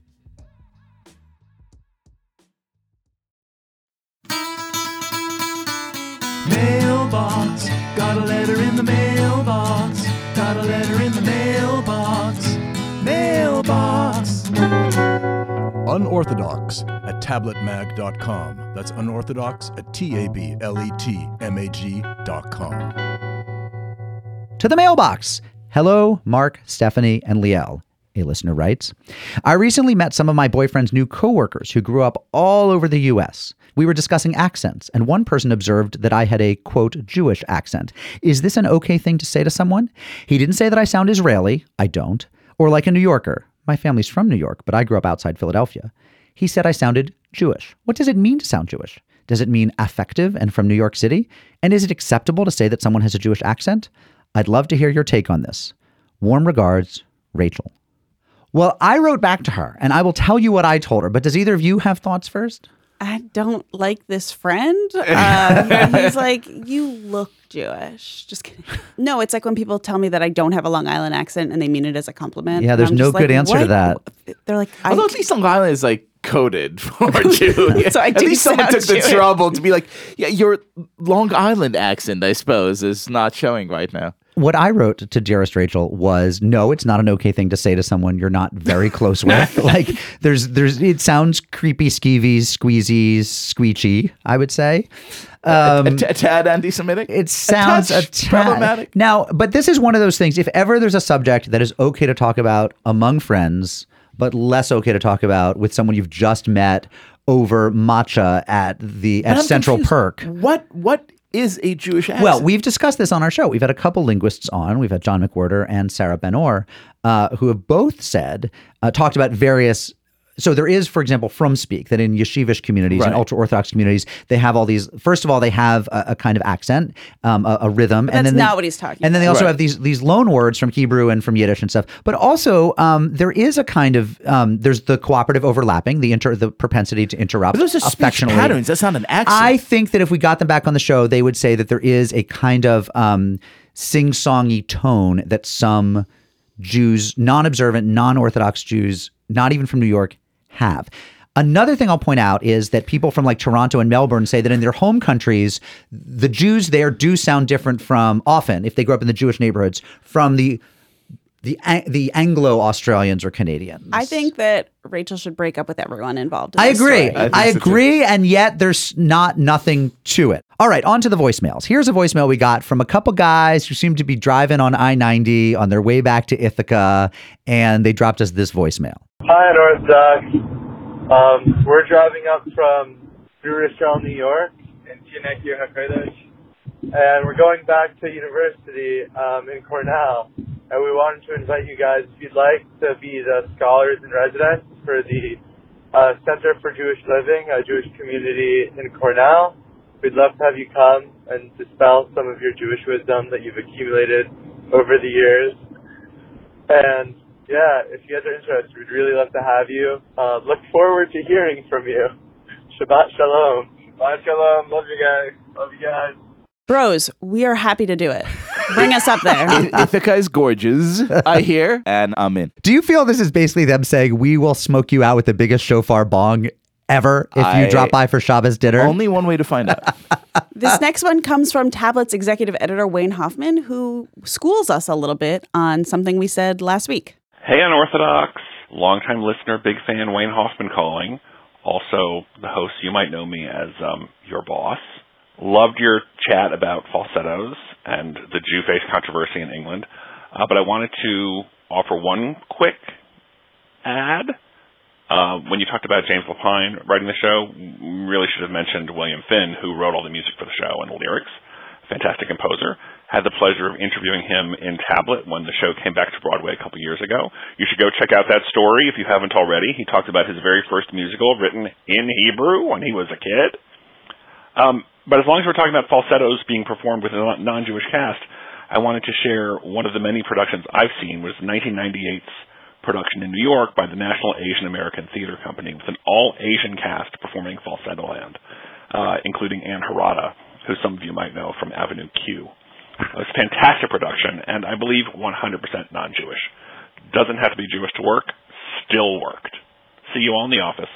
Mailbox, got a letter in the mailbox. Got a letter in the mailbox. Mailbox. Unorthodox at tabletmag.com. That's unorthodox at T A B L E T M A G.com. to the mailbox. Hello, Mark, Stephanie, and Liel. A listener writes I recently met some of my boyfriend's new coworkers who grew up all over the U.S. We were discussing accents, and one person observed that I had a quote Jewish accent. Is this an okay thing to say to someone? He didn't say that I sound Israeli. I don't. Or like a New Yorker. My family's from New York, but I grew up outside Philadelphia. He said I sounded Jewish. What does it mean to sound Jewish? Does it mean affective and from New York City? And is it acceptable to say that someone has a Jewish accent? I'd love to hear your take on this. Warm regards, Rachel. Well, I wrote back to her and I will tell you what I told her, but does either of you have thoughts first? I don't like this friend. Um, he's like, you look Jewish. Just kidding. No, it's like when people tell me that I don't have a Long Island accent and they mean it as a compliment. Yeah, there's no just like, good answer to that. They're like, I, Although at least Long Island is like coded for Jew. So I at do least someone sound took the Jewish. trouble to be like, yeah, your Long Island accent, I suppose, is not showing right now. What I wrote to Dearest Rachel was no, it's not an okay thing to say to someone you're not very close with. like there's there's it sounds creepy, skeevies, squeezies, squeechy, I would say. Um, a, tad anti-Semitic. It sounds a, tad problematic. Now, but this is one of those things. If ever there's a subject that is okay to talk about among friends, but less okay to talk about with someone you've just met over matcha at the at Central confused. Perk. What what is a Jewish accent? Well, we've discussed this on our show. We've had a couple linguists on. We've had John McWhorter and Sarah Benor, uh, who have both said, uh, talked about various. So there is, for example, from speak that in yeshivish communities and Right. ultra orthodox communities, they have all these. First of all, they have a, a kind of accent, um, a, a rhythm, and that's then they- not what he's talking And then they about. also Right. have these these loan words from Hebrew and from Yiddish and stuff. But also, um, there is a kind of um, there's the cooperative overlapping, the inter the propensity to interrupt. But those are speech patterns. That's not an accent. I think that if we got them back on the show, they would say that there is a kind of um, sing-songy tone that some Jews, non-observant, non-Orthodox Jews, not even from New York, have. Another thing I'll point out is that people from like Toronto and Melbourne say that in their home countries, the Jews there do sound different from often if they grew up in the Jewish neighborhoods from the the the Anglo Australians or Canadians. I think that Rachel should break up with everyone involved. In I agree. story. I I, agree, and yet there's not nothing to it. All right, on to the voicemails. Here's a voicemail we got from a couple guys who seem to be driving on I-90 on their way back to Ithaca, and they dropped us this voicemail. Hi, Unorthodox. Um, we're driving up from Jerusalem, New York, in HaKodesh, and we're going back to university um, in Cornell. And we wanted to invite you guys, if you'd like, to be the scholars in residence for the uh, Center for Jewish Living, a Jewish community in Cornell. We'd love to have you come and dispel some of your Jewish wisdom that you've accumulated over the years. And yeah, if you guys are interested, we'd really love to have you. Uh, look forward to hearing from you. Shabbat shalom. Shabbat shalom. Love you guys. Love you guys. Bros, we are happy to do it. Bring us up there. Ithaca is gorgeous, I hear, and I'm in. Do you feel this is basically them saying, we will smoke you out with the biggest shofar bong ever if I- you drop by for Shabbos dinner? Only one way to find out. This next one comes from Tablet's executive editor, Wayne Hoffman, who schools us a little bit on something we said last week. Hey, Unorthodox. Longtime listener, big fan, Wayne Hoffman calling. Also, the host, you might know me as um, your boss Loved your chat about falsettos and the Jew face controversy in England. Uh, but I wanted to offer one quick ad. Uh, when you talked about James Lapine writing the show, really should have mentioned William Finn, who wrote all the music for the show and the lyrics. Fantastic composer. Had the pleasure of interviewing him in Tablet when the show came back to Broadway a couple years ago. You should go check out that story if you haven't already. He talked about his very first musical written in Hebrew when he was a kid. Um, but as long as we're talking about falsettos being performed with a non-Jewish cast, I wanted to share one of the many productions I've seen was 1998's production in New York by the National Asian American Theater Company with an all-Asian cast performing Falsettoland, uh, including Ann Harada, who some of you might know from Avenue Q. It was a fantastic production, and I believe 100% non-Jewish. Doesn't have to be Jewish to work, still worked. See you all in the office.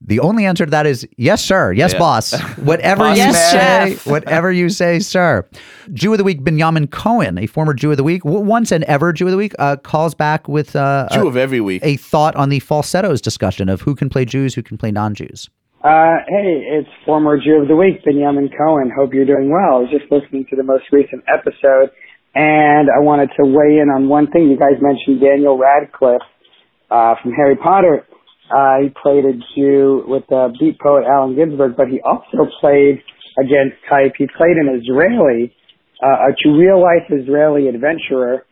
The only answer to that is yes, sir. Yes, Yeah. boss. Whatever Boss you man. say, Chef. whatever you say, sir. Jew of the Week, Benjamin Cohen, a former Jew of the Week, once and ever Jew of the Week, uh, calls back with uh, Jew a, of every week. a thought on the falsettos discussion of who can play Jews, who can play non-Jews. Uh, hey, it's former Jew of the Week, Benjamin Cohen. Hope you're doing well. I was just listening to the most recent episode, and I wanted to weigh in on one thing. You guys mentioned Daniel Radcliffe uh, from Harry Potter. Uh, he played a Jew with the beat poet Allen Ginsberg, but he also played against type. He played an Israeli, uh, a real-life Israeli adventurer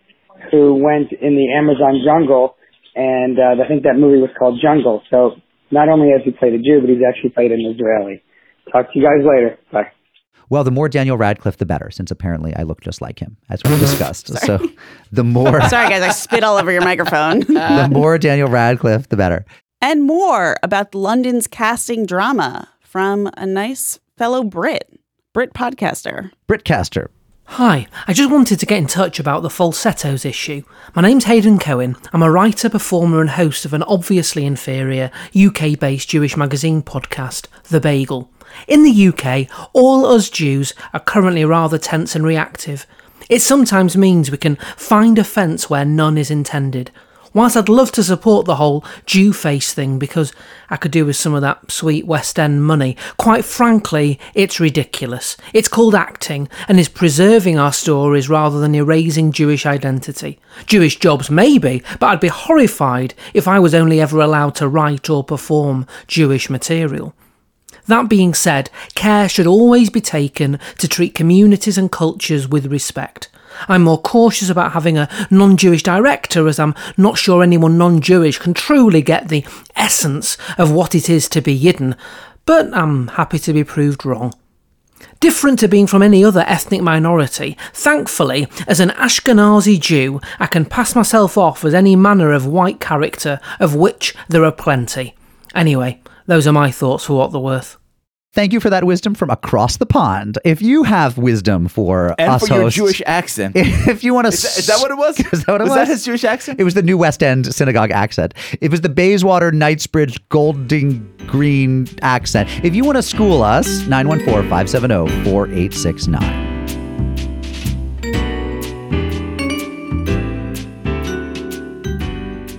who went in the Amazon jungle, and uh, I think that movie was called Jungle. So not only has he played a Jew, but he's actually played an Israeli. Talk to you guys later. Bye. Well, the more Daniel Radcliffe, the better, since apparently I look just like him, as we discussed. so the more Sorry, guys, I spit all over your microphone. the more Daniel Radcliffe, the better. And more about London's casting drama from a nice fellow Brit, Brit podcaster. Britcaster. Hi, I just wanted to get in touch about the falsettos issue. My name's Hayden Cohen. I'm a writer, performer, and host of an obviously inferior UK based Jewish magazine podcast, The Bagel. In the UK, all us Jews are currently rather tense and reactive. It sometimes means we can find offence where none is intended. Whilst I'd love to support the whole Jew face thing because I could do with some of that sweet West End money, quite frankly, it's ridiculous. It's called acting and is preserving our stories rather than erasing Jewish identity. Jewish jobs, maybe, but I'd be horrified if I was only ever allowed to write or perform Jewish material. That being said, care should always be taken to treat communities and cultures with respect. I'm more cautious about having a non Jewish director as I'm not sure anyone non Jewish can truly get the essence of what it is to be Yidden, but I'm happy to be proved wrong. Different to being from any other ethnic minority, thankfully, as an Ashkenazi Jew, I can pass myself off as any manner of white character, of which there are plenty. Anyway, those are my thoughts for what they're worth. Thank you for that wisdom from across the pond. If you have wisdom for and us for your hosts, Jewish accent. if you want to, Is that, is that what it was? Is that what it was? that his Jewish accent? It was the New West End synagogue accent. It was the Bayswater, Knightsbridge, Golders Green accent. If you want to school us, 914 570 4869.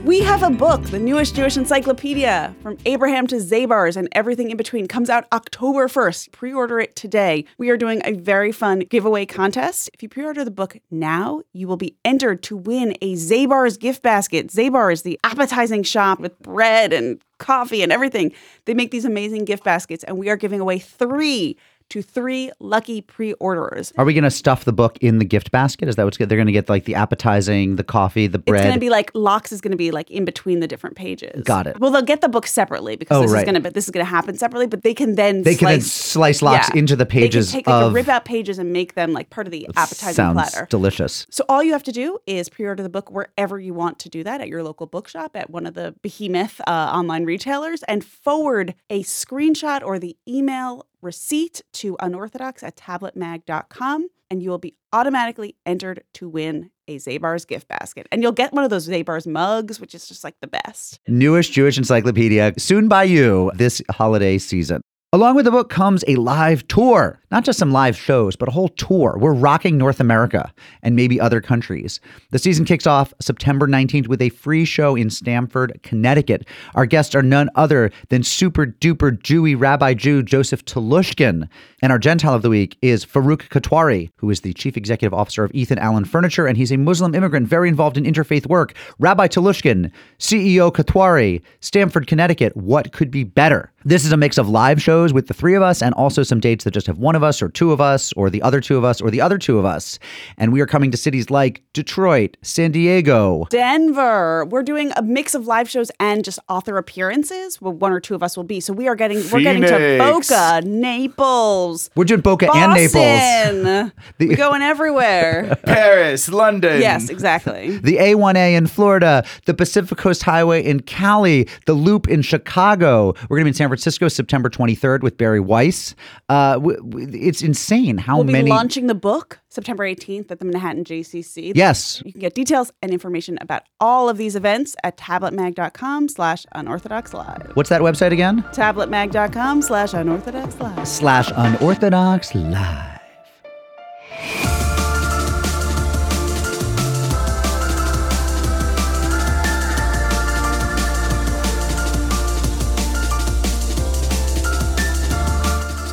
We have a book, the newest Jewish encyclopedia, from Abraham to Zabars and everything in between, comes out October 1st. Pre order it today. We are doing a very fun giveaway contest. If you pre order the book now, you will be entered to win a Zabars gift basket. Zabars, is the appetizing shop with bread and coffee and everything. They make these amazing gift baskets, and we are giving away three to three lucky pre orderers. Are we going to stuff the book in the gift basket? Is that what's good? They're going to get like the appetizing, the coffee, the bread. It's going to be like lox is going to be like in between the different pages. Got it. Well, they'll get the book separately because Oh, this right. is going to but this is going to happen separately. But they can then They can then slice, slice lox into the pages They can take like of- rip out pages and make them like part of the appetizing Sounds platter. delicious. So all you have to do is pre-order the book wherever you want to do that at your local bookshop, at one of the behemoth uh, online retailers, and forward a screenshot or the email receipt to unorthodox at tabletmag.com, and you will be automatically entered to win a Zabars gift basket. And you'll get one of those Zabars mugs, which is just like the best. Newest Jewish encyclopedia, soon by you this holiday season. Along with the book comes a live tour, not just some live shows, but a whole tour. We're rocking North America and maybe other countries. The season kicks off September 19th with a free show in Stamford, Connecticut. Our guests are none other than super duper Jewy Rabbi Jew Joseph Telushkin. And our Gentile of the week is Farooq Kathwari, who is the chief executive officer of Ethan Allen Furniture, and he's a Muslim immigrant very involved in interfaith work. Rabbi Telushkin, CEO Katwari, Stamford, Connecticut. What could be better? This is a mix of live shows with the three of us and also some dates that just have one of us or two of us or the other two of us or the other two of us. And we are coming to cities like Detroit, San Diego, Denver. We're doing a mix of live shows and just author appearances. Well, one or two of us will be. So we are getting we're getting to Phoenix. Boca, Naples, We're doing Boca and Naples. Boston. The- We're going everywhere. Paris, London. yes, exactly. the A1A in Florida, the Pacific Coast Highway in Cali, the Loop in Chicago. We're going to be in San Francisco September 23rd with Bari Weiss. Uh, w- w- it's insane how We'll be many. launching the book September 18th at the Manhattan JCC. Yes. You can get details and information about all of these events at tabletmag.com slash unorthodox live. What's that website again? Tabletmag.com slash unorthodox live. Slash Unorthodox Live.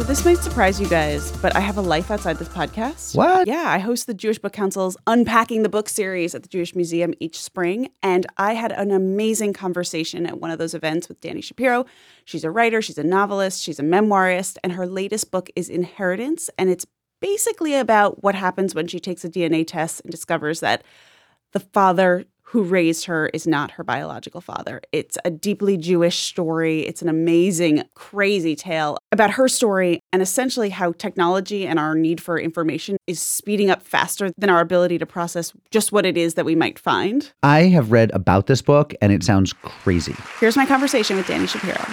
So this might surprise you guys, but I have a life outside this podcast. What? Yeah, I host the Jewish Book Council's Unpacking the Book series at the Jewish Museum each spring, and I had an amazing conversation at one of those events with Dani Shapiro. She's a writer, she's a novelist, she's a memoirist, and her latest book is Inheritance, and it's basically about what happens when she takes a DNA test and discovers that the father who raised her is not her biological father. It's a deeply Jewish story. It's an amazing, crazy tale about her story and essentially how technology and our need for information is speeding up faster than our ability to process just what it is that we might find. I have read about this book and it sounds crazy. Here's my conversation with Dani Shapiro.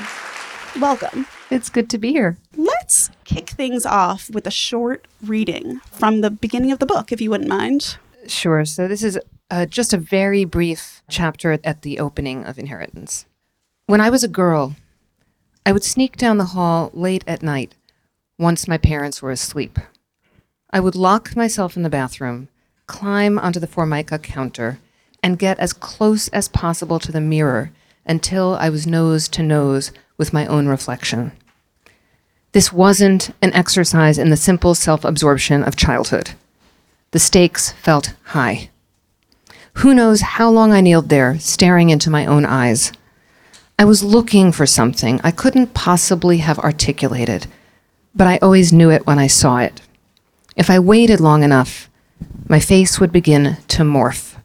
Welcome. It's good to be here. Let's kick things off with a short reading from the beginning of the book, if you wouldn't mind. Sure. So, this is uh, just a very brief chapter at, the opening of Inheritance. When I was a girl, I would sneak down the hall late at night once my parents were asleep. I would lock myself in the bathroom, climb onto the Formica counter, and get as close as possible to the mirror until I was nose to nose with my own reflection. This wasn't an exercise in the simple self absorption of childhood. The stakes felt high. Who knows how long I kneeled there, staring into my own eyes. I was looking for something I couldn't possibly have articulated, but I always knew it when I saw it. If I waited long enough, my face would begin to morph.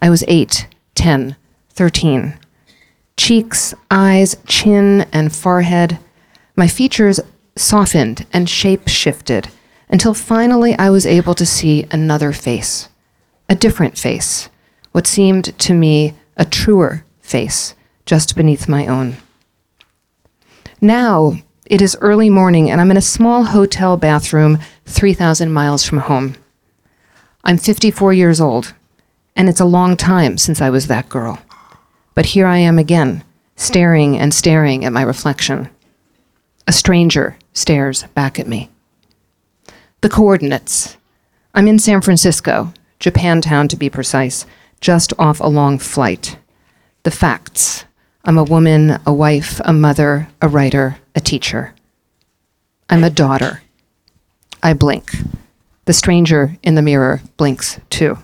I was eight, ten, thirteen. Cheeks, eyes, chin, and forehead. My features softened and shape shifted until finally I was able to see another face, a different face, what seemed to me a truer face just beneath my own. Now it is early morning and I'm in a small hotel bathroom 3,000 miles from home. I'm 54 years old, and it's a long time since I was that girl. But here I am again, staring and staring at my reflection. A stranger stares back at me. The coordinates. I'm in San Francisco, Japantown to be precise, just off a long flight. The facts. I'm a woman, a wife, a mother, a writer, a teacher. I'm a daughter. I blink. The stranger in the mirror blinks too.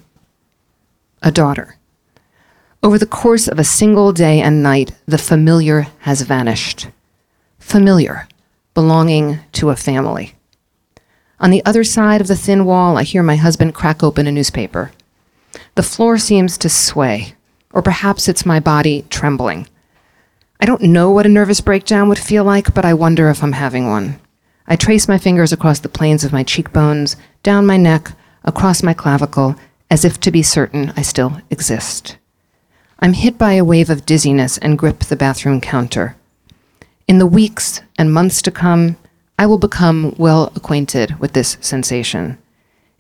A daughter. Over the course of a single day and night, the familiar has vanished. Familiar, belonging to a family. On the other side of the thin wall, I hear my husband crack open a newspaper. The floor seems to sway, or perhaps it's my body trembling. I don't know what a nervous breakdown would feel like, but I wonder if I'm having one. I trace my fingers across the planes of my cheekbones, down my neck, across my clavicle, as if to be certain I still exist. I'm hit by a wave of dizziness and grip the bathroom counter. In the weeks and months to come, I will become well acquainted with this sensation.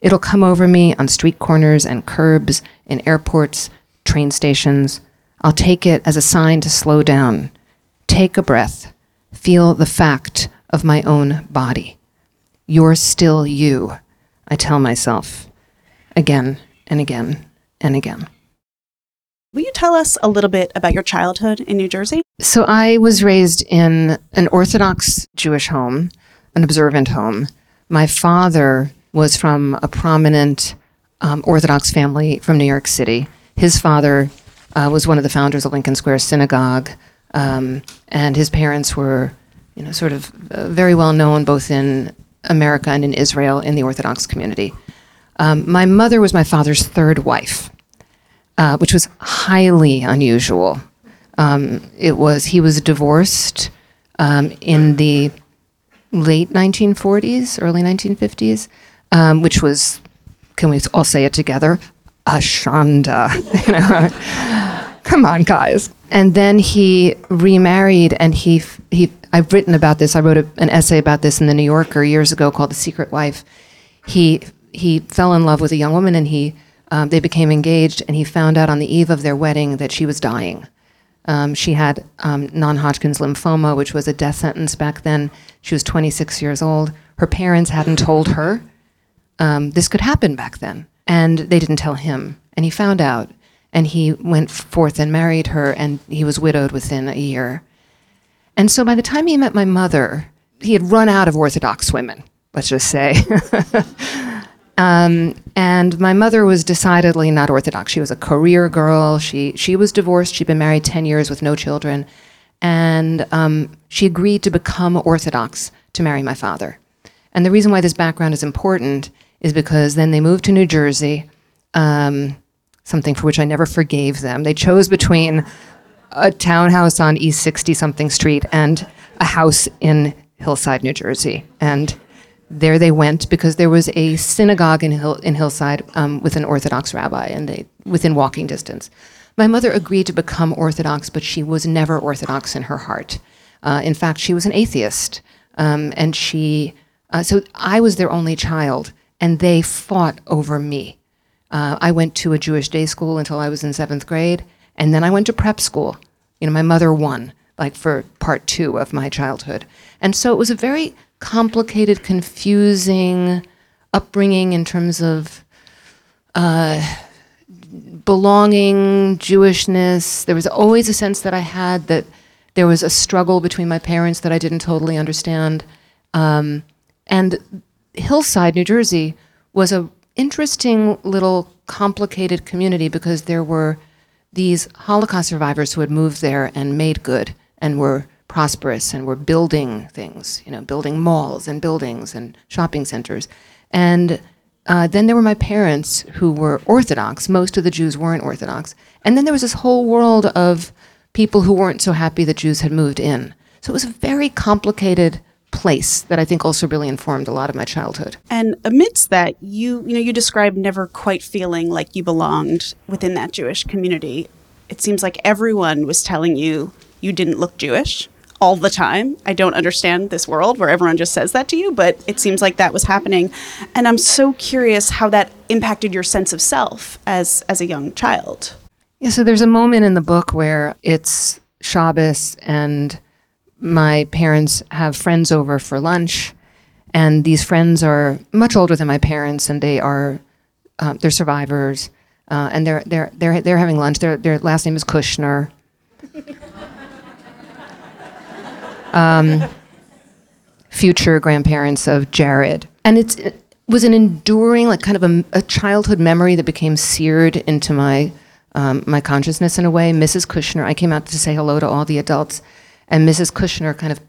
It'll come over me on street corners and curbs, in airports, train stations. I'll take it as a sign to slow down, take a breath, feel the fact of my own body. You're still you, I tell myself again and again and again. Will you tell us a little bit about your childhood in New Jersey? So I was raised in an Orthodox Jewish home, an observant home. My father was from a prominent um, Orthodox family from New York City. His father uh, was one of the founders of Lincoln Square Synagogue, um, and his parents were, you know, sort of uh, very well known both in America and in Israel in the Orthodox community. Um, my mother was my father's third wife, uh, which was highly unusual. Um, it was he was divorced um, in the late 1940s, early 1950s, um, which was, can we all say it together? A shanda. you know? Come on, guys. And then he remarried, and he he. I've written about this. I wrote a, an essay about this in the New Yorker years ago called "The Secret Wife." He he fell in love with a young woman, and he um, they became engaged, and he found out on the eve of their wedding that she was dying. Um, she had um, non Hodgkin's lymphoma, which was a death sentence back then. She was 26 years old. Her parents hadn't told her um, this could happen back then, and they didn't tell him. And he found out, and he went forth and married her, and he was widowed within a year. And so by the time he met my mother, he had run out of Orthodox women, let's just say. Um, and my mother was decidedly not Orthodox. She was a career girl. She she was divorced. She'd been married ten years with no children, and um, she agreed to become Orthodox to marry my father. And the reason why this background is important is because then they moved to New Jersey, um, something for which I never forgave them. They chose between a townhouse on East 60 something street and a house in Hillside, New Jersey. And there they went because there was a synagogue in, Hill, in Hillside um, with an Orthodox rabbi and they, within walking distance. My mother agreed to become Orthodox, but she was never Orthodox in her heart. Uh, in fact, she was an atheist. Um, and she, uh, so I was their only child, and they fought over me. Uh, I went to a Jewish day school until I was in seventh grade, and then I went to prep school. You know, my mother won, like for part two of my childhood. And so it was a very complicated, confusing upbringing in terms of uh, belonging, Jewishness. There was always a sense that I had that there was a struggle between my parents that I didn't totally understand. Um, and Hillside, New Jersey, was a interesting little complicated community because there were these Holocaust survivors who had moved there and made good and were prosperous and were building things, you know, building malls and buildings and shopping centers. And uh, then there were my parents who were Orthodox. Most of the Jews weren't Orthodox. And then there was this whole world of people who weren't so happy that Jews had moved in. So it was a very complicated place that I think also really informed a lot of my childhood. And amidst that, you you know you described never quite feeling like you belonged within that Jewish community. It seems like everyone was telling you you didn't look Jewish all the time. I don't understand this world where everyone just says that to you, but it seems like that was happening. And I'm so curious how that impacted your sense of self as as a young child. Yeah, so there's a moment in the book where it's Shabbos and my parents have friends over for lunch, and these friends are much older than my parents, and they are uh, they're survivors, uh, and they're they're they're they're having lunch. Their their last name is Kushner. Um, future grandparents of Jared, and it's it was an enduring, like kind of a, a childhood memory that became seared into my um, my consciousness in a way. Mrs. Kushner, I came out to say hello to all the adults, and Mrs. Kushner kind of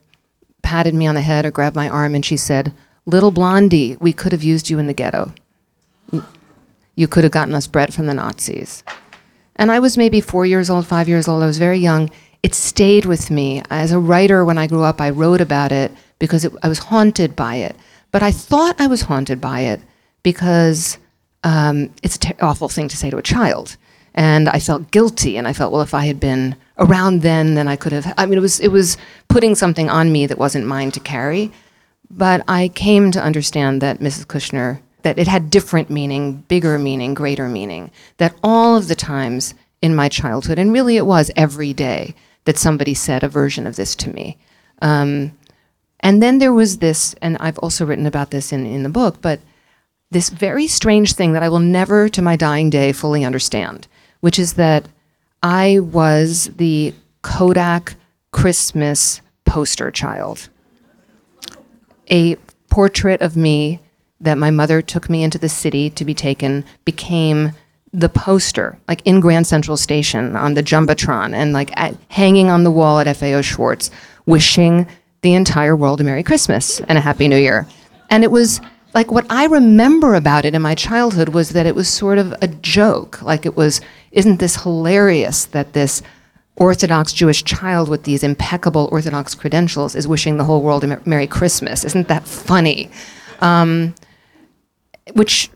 patted me on the head or grabbed my arm, and she said, "Little Blondie, we could have used you in the ghetto. You could have gotten us bread from the Nazis." And I was maybe four years old, five years old. I was very young. It stayed with me. As a writer, when I grew up, I wrote about it because it, I was haunted by it. But I thought I was haunted by it because um, it's an awful thing to say to a child. And I felt guilty, and I felt, well, if I had been around then, then I could have. I mean, it was it was putting something on me that wasn't mine to carry. But I came to understand that Mrs. Kushner that it had different meaning, bigger meaning, greater meaning. That all of the times in my childhood, and really it was every day, that somebody said a version of this to me. Um, And then there was this, and I've also written about this in, in the book, but this very strange thing that I will never to my dying day fully understand, which is that I was the Kodak Christmas poster child. A portrait of me that my mother took me into the city to be taken became the poster, like in Grand Central Station on the Jumbotron and like at, hanging on the wall at FAO Schwarz, wishing the entire world a Merry Christmas and a Happy New Year. And it was like what I remember about it in my childhood was that it was sort of a joke. Like it was, isn't this hilarious that this Orthodox Jewish child with these impeccable Orthodox credentials is wishing the whole world a Merry Christmas? Isn't that funny? Um, which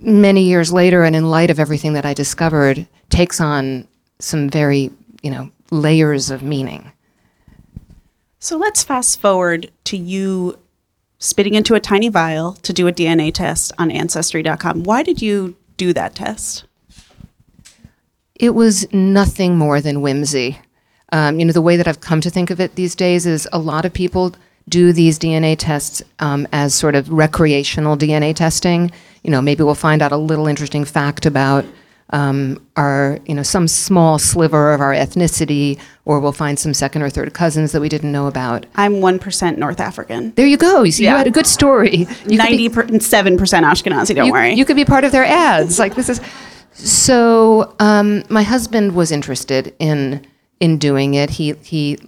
many years later, and in light of everything that I discovered, takes on some very, you know, layers of meaning. So let's fast forward to you spitting into a tiny vial to do a DNA test on Ancestry.com. Why did you do that test? It was nothing more than whimsy. Um, you know, the way that I've come to think of it these days is a lot of people do these DNA tests um, as sort of recreational DNA testing. You know, maybe we'll find out a little interesting fact about um, our, you know, some small sliver of our ethnicity, or we'll find some second or third cousins that we didn't know about. I'm 1% North African. There you go. You see, you had a good story. You could be- 97% Ashkenazi, don't you, worry. You could be part of their ads. like this is. So um, my husband was interested in in doing it. He he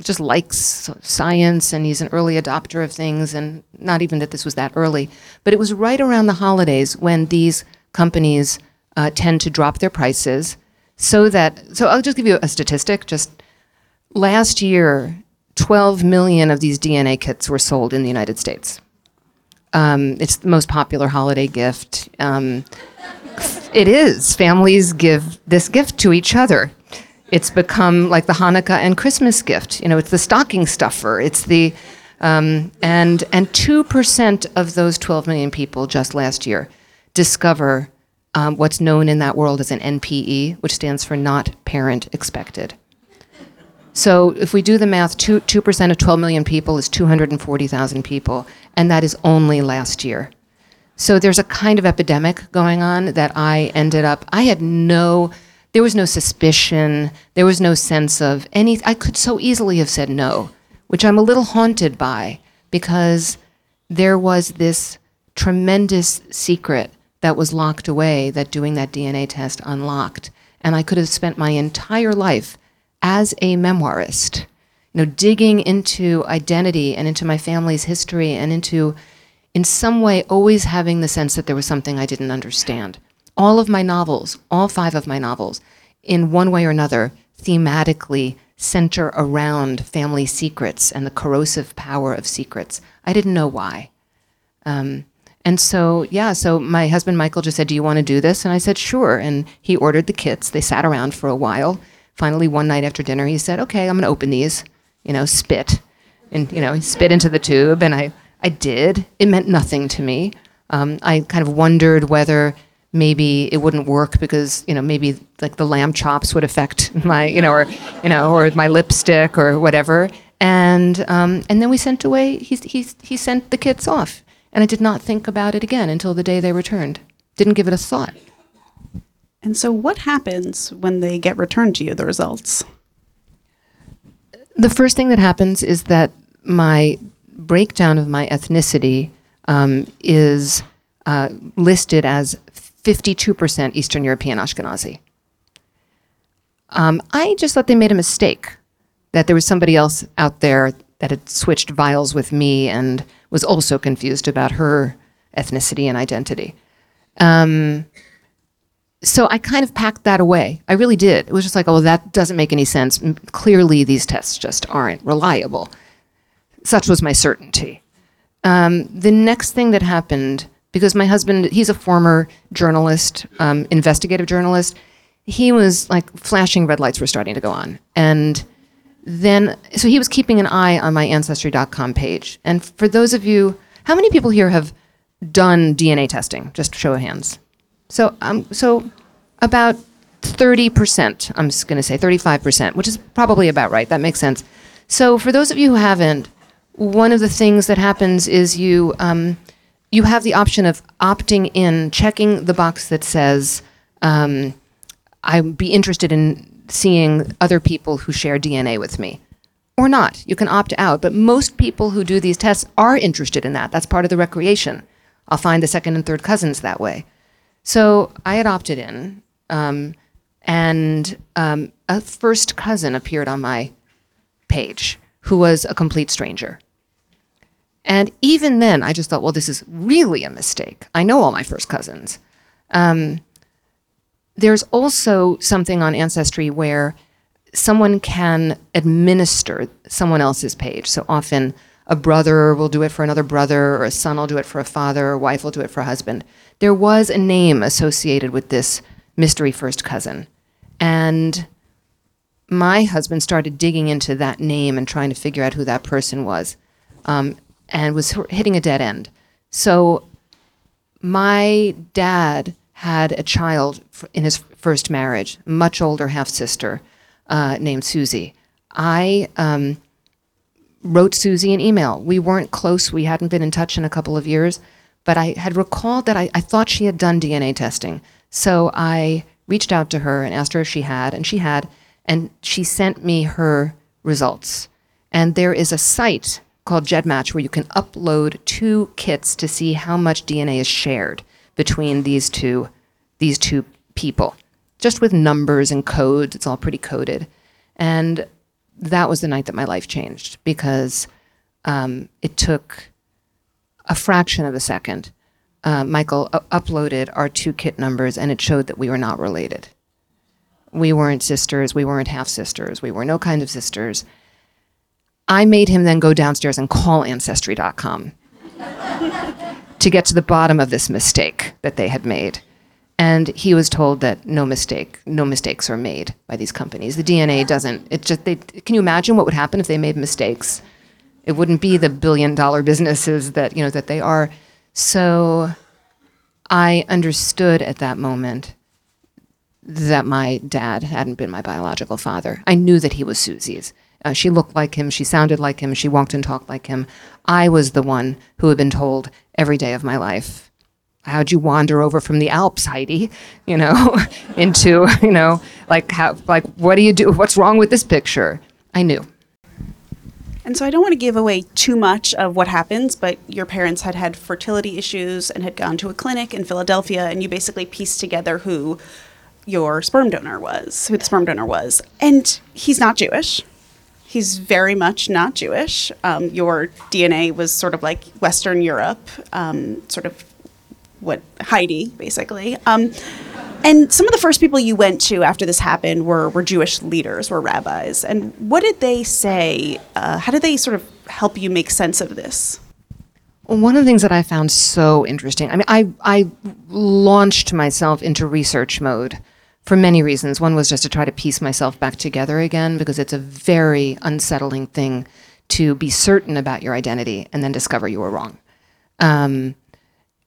just likes science and he's an early adopter of things and not even that this was that early but it was right around the holidays when these companies uh, tend to drop their prices so that so i'll just give you a statistic. Just last year 12 million of these dna kits were sold in the united states. Um, it's the most popular holiday gift. Um, it is. Families give this gift to each other it's become like the Hanukkah and Christmas gift. You know, it's the stocking stuffer. It's the um, and and two percent of those 12 million people just last year discover um, what's known in that world as an NPE, which stands for not parent expected. So if we do the math, two percent of 12 million people is 240,000 people, and that is only last year. So there's a kind of epidemic going on that I ended up. I had no there was no suspicion. There was no sense of any. I could so easily have said no, which I'm a little haunted by because there was this tremendous secret that was locked away that doing that DNA test unlocked. And I could have spent my entire life as a memoirist, you know, digging into identity and into my family's history and into, in some way, always having the sense that there was something I didn't understand all of my novels, all five of my novels, in one way or another, thematically center around family secrets and the corrosive power of secrets. I didn't know why. Um, and so, yeah, so my husband Michael just said, Do you want to do this? And I said, Sure. And he ordered the kits. They sat around for a while. Finally, one night after dinner, he said, Okay, I'm going to open these, you know, spit. And, you know, spit into the tube. And I, I did. It meant nothing to me. Um, I kind of wondered whether maybe it wouldn't work because you know maybe like the lamb chops would affect my you know or you know or my lipstick or whatever. And um, and then we sent away he, he, he sent the kits off. And i did not think about it again until the day they returned. Didn't give it a thought. And so, what happens when they get returned to you, the results? the first thing that happens is that my breakdown of my ethnicity um, is uh, listed as 52% Eastern European Ashkenazi. Um, I just thought they made a mistake, that there was somebody else out there that had switched vials with me and was also confused about her ethnicity and identity. Um, so I kind of packed that away. I really did. It was just like, oh, that doesn't make any sense. Clearly, these tests just aren't reliable. Such was my certainty. Um, the next thing that happened, because my husband, he's a former journalist, um, investigative journalist, he was like flashing red lights were starting to go on. And then, so he was keeping an eye on my Ancestry.com page. And for those of you, how many people here have done DNA testing? Just show of hands. So, um, so about 30%, I'm just going to say 35%, which is probably about right. That makes sense. So, for those of you who haven't, one of the things that happens is you um, you have the option of opting in, checking the box that says um, I'd be interested in seeing other people who share DNA with me. Or not. You can opt out. But most people who do these tests are interested in that. That's part of the recreation. I'll find the second and third cousins that way. So I had opted in, um, and um, a first cousin appeared on my page who was a complete stranger. And even then, I just thought, well, this is really a mistake. I know all my first cousins. Um, there's also something on Ancestry where someone can administer someone else's page. So often a brother will do it for another brother, or a son will do it for a father, or a wife will do it for a husband. There was a name associated with this mystery first cousin. And my husband started digging into that name and trying to figure out who that person was um, and was hitting a dead end. So my dad had a child in his first marriage, much older half sister uh, named Susie. I um, wrote Susie an email. We weren't close, we hadn't been in touch in a couple of years, but I had recalled that I, I thought she had done DNA testing. So I reached out to her and asked her if she had, and she had, and she sent me her results. And there is a site called GEDmatch where you can upload two kits to see how much DNA is shared between these two these two people. Just with numbers and codes, it's all pretty coded. And that was the night that my life changed because um, it took a fraction of a second. Uh, Michael uploaded our two kit numbers and it showed that we were not related. We weren't sisters, we weren't half sisters, we were no kind of sisters. I made him then go downstairs and call Ancestry.com to get to the bottom of this mistake that they had made. And he was told that no mistake, no mistakes are made by these companies. The DNA doesn't. It just. They, can you imagine what would happen if they made mistakes? It wouldn't be the billion-dollar businesses that you know that they are. So, I understood at that moment that my dad hadn't been my biological father. I knew that he was Susie's. Uh, she looked like him, she sounded like him, she walked and talked like him. I was the one who had been told every day of my life, how'd you wander over from the Alps, Heidi? You know, into, you know, like how like what do you do? What's wrong with this picture? I knew. And so I don't want to give away too much of what happens, but your parents had had fertility issues and had gone to a clinic in Philadelphia, and you basically pieced together who your sperm donor was, who the sperm donor was. And he's not Jewish. He's very much not Jewish. Um, your DNA was sort of like Western Europe, um, sort of what Heidi, basically. Um, and some of the first people you went to after this happened were, were Jewish leaders, were rabbis. And what did they say? Uh, how did they sort of help you make sense of this? One of the things that I found so interesting, I mean, I, I launched myself into research mode for many reasons. One was just to try to piece myself back together again because it's a very unsettling thing to be certain about your identity and then discover you were wrong. Um,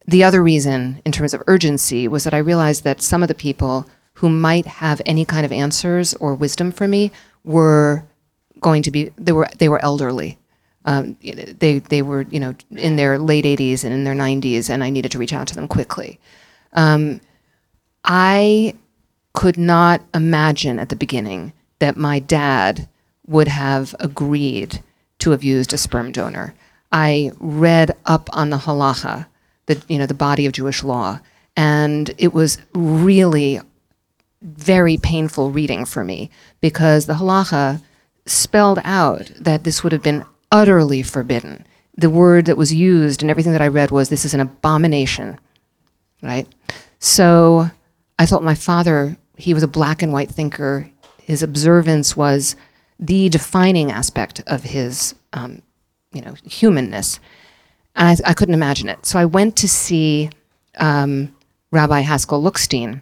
the other reason, in terms of urgency, was that I realized that some of the people who might have any kind of answers or wisdom for me were going to be they were they were elderly. Um, they they were you know in their late 80s and in their 90s, and I needed to reach out to them quickly. Um, I could not imagine at the beginning that my dad would have agreed to have used a sperm donor. I read up on the halacha, the you know the body of Jewish law, and it was really very painful reading for me because the halacha spelled out that this would have been utterly forbidden. The word that was used and everything that I read was this is an abomination, right? So I thought my father, he was a black and white thinker. His observance was the defining aspect of his, um, you know, humanness. And I, I couldn't imagine it. So I went to see um, Rabbi Haskell Lookstein,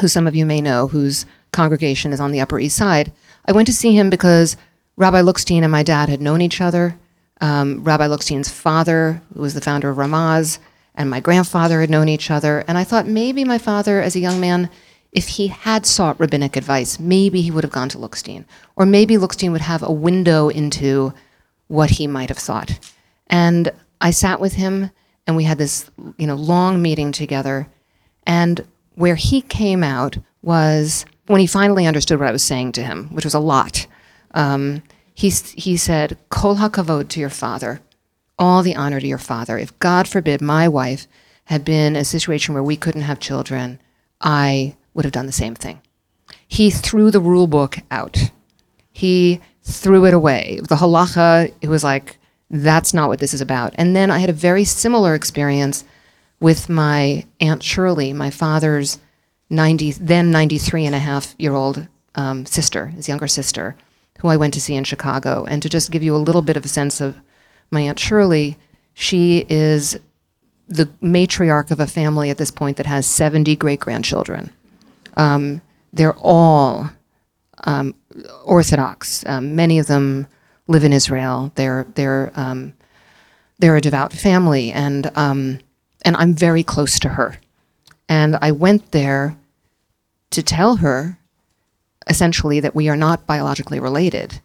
who some of you may know, whose congregation is on the Upper East Side. I went to see him because Rabbi Lookstein and my dad had known each other. Um, Rabbi Lookstein's father, who was the founder of Ramaz, and my grandfather had known each other. And I thought maybe my father, as a young man, if he had sought rabbinic advice, maybe he would have gone to Lookstein. Or maybe Lookstein would have a window into what he might have thought. And I sat with him and we had this, you know, long meeting together. And where he came out was when he finally understood what I was saying to him, which was a lot. Um, he, he said, Kol hakavod to your father, all the honor to your father. If God forbid my wife had been a situation where we couldn't have children, I would have done the same thing. He threw the rule book out. He threw it away. The halacha, it was like, that's not what this is about. And then I had a very similar experience with my Aunt Shirley, my father's 90, then 93 and a half year old um, sister, his younger sister, who I went to see in Chicago. And to just give you a little bit of a sense of my Aunt Shirley, she is the matriarch of a family at this point that has 70 great grandchildren. Um, they're all um, Orthodox. Um, many of them live in Israel. They're they're um, they're a devout family, and um, and I'm very close to her. And I went there to tell her, essentially, that we are not biologically related.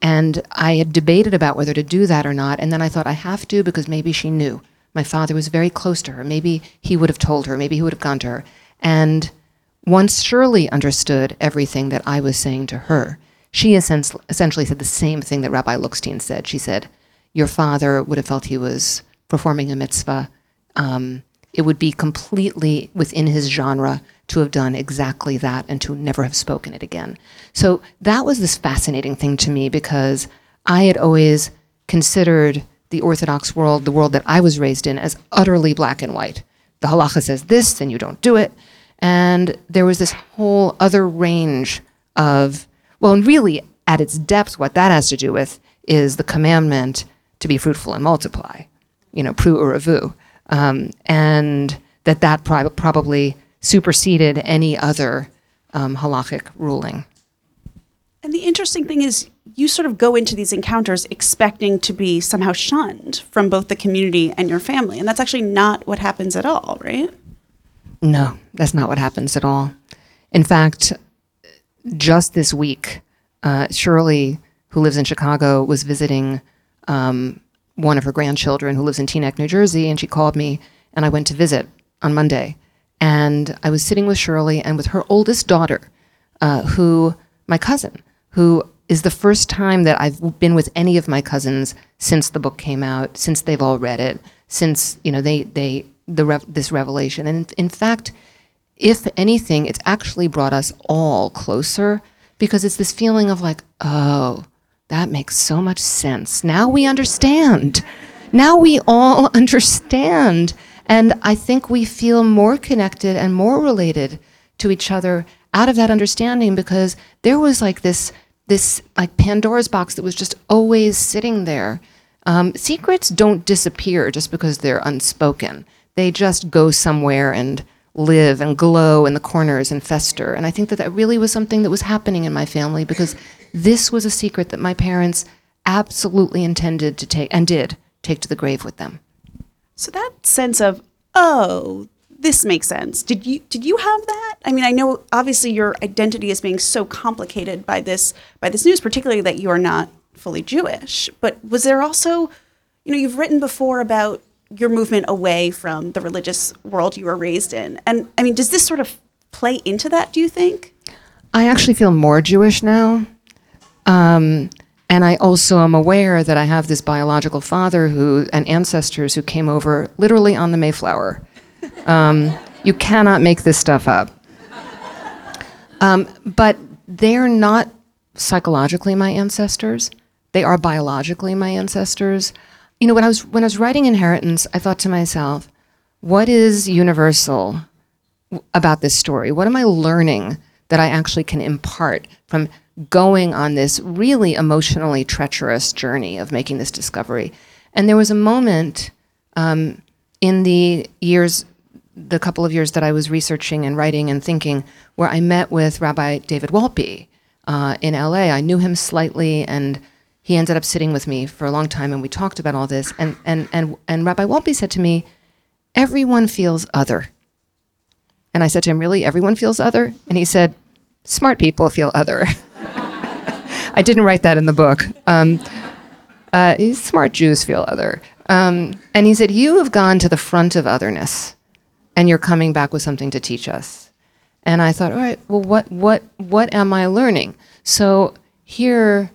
And I had debated about whether to do that or not. And then I thought I have to because maybe she knew. My father was very close to her. Maybe he would have told her. Maybe he would have gone to her. And once Shirley understood everything that I was saying to her, she essen- essentially said the same thing that Rabbi Lookstein said. She said, Your father would have felt he was performing a mitzvah. Um, it would be completely within his genre to have done exactly that and to never have spoken it again. So that was this fascinating thing to me because I had always considered the Orthodox world, the world that I was raised in, as utterly black and white. The halacha says this, then you don't do it. And there was this whole other range of, well, and really at its depth, what that has to do with is the commandment to be fruitful and multiply, you know, pru uravu. Um, and that that prob- probably superseded any other um, halachic ruling. And the interesting thing is, you sort of go into these encounters expecting to be somehow shunned from both the community and your family. And that's actually not what happens at all, right? No, that's not what happens at all. In fact, just this week, uh, Shirley, who lives in Chicago, was visiting um, one of her grandchildren who lives in Teaneck, New Jersey, and she called me, and I went to visit on Monday. And I was sitting with Shirley and with her oldest daughter, uh, who, my cousin, who is the first time that I've been with any of my cousins since the book came out, since they've all read it, since you know they they the rev- this revelation. And in fact, if anything, it's actually brought us all closer because it's this feeling of like, oh, that makes so much sense. Now we understand. Now we all understand. And I think we feel more connected and more related to each other out of that understanding because there was like this this like Pandora's box that was just always sitting there. Um, secrets don't disappear just because they're unspoken. They just go somewhere and live and glow in the corners and fester. And I think that that really was something that was happening in my family because this was a secret that my parents absolutely intended to take and did take to the grave with them. So that sense of, oh, this makes sense. Did you did you have that? I mean, I know obviously your identity is being so complicated by this by this news, particularly that you are not fully Jewish. But was there also, you know, you've written before about your movement away from the religious world you were raised in. And I mean, does this sort of play into that, do you think? I actually feel more Jewish now. Um, and I also am aware that I have this biological father who and ancestors who came over literally on the Mayflower. Um, you cannot make this stuff up. Um, but they're not psychologically my ancestors. They are biologically my ancestors. You know, when I was when I was writing Inheritance, I thought to myself, what is universal about this story? What am I learning that I actually can impart from going on this really emotionally treacherous journey of making this discovery? And there was a moment um, in the years, the couple of years that I was researching and writing and thinking, where I met with Rabbi David Wolpe uh, in LA. I knew him slightly, and he ended up sitting with me for a long time, and we talked about all this. And and and and Rabbi Wolpe said to me, "Everyone feels other." And I said to him, Really? Everyone feels other? And he said, Smart people feel other. I didn't write that in the book. Um, Uh, smart Jews feel other. Um, and he said, You have gone to the front of otherness and you're coming back with something to teach us. And I thought, all right, well, what, what, what am I learning? So here,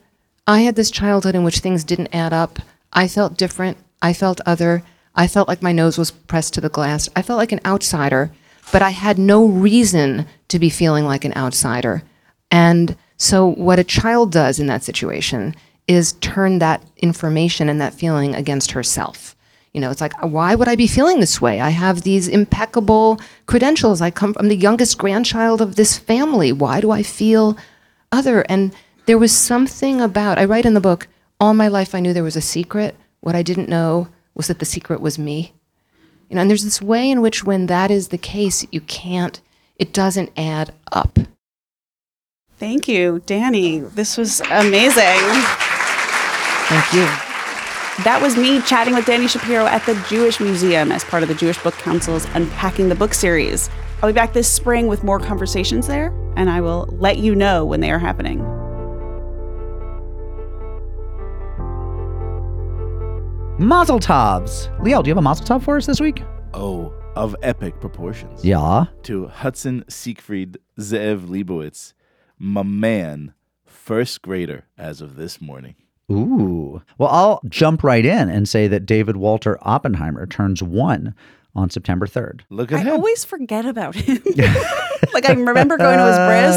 I had this childhood in which things didn't add up. I felt different. I felt other. I felt like my nose was pressed to the glass. I felt like an outsider, but I had no reason to be feeling like an outsider. And so, what a child does in that situation is turn that information and that feeling against herself. You know, it's like, why would I be feeling this way? I have these impeccable credentials. I come from the youngest grandchild of this family. Why do I feel other? And there was something about, I write in the book, all my life I knew there was a secret. What I didn't know was that the secret was me. You know, and there's this way in which when that is the case, you can't, it doesn't add up. Thank you, Dani. This was amazing. Thank you. That was me chatting with Dani Shapiro at the Jewish Museum as part of the Jewish Book Council's Unpacking the Book series. I'll be back this spring with more conversations there, and I will let you know when they are happening. Mazel tovs. Liel, do you have a mazel tov for us this week? Oh, of epic proportions. Yeah. To Hudson Siegfried Zev Leibovitz, my man, first grader as of this morning. Ooh. Well, I'll jump right in and say that David Walter Oppenheimer turns one on September 3rd. Look at I him. always forget about him. like I remember going to his bris,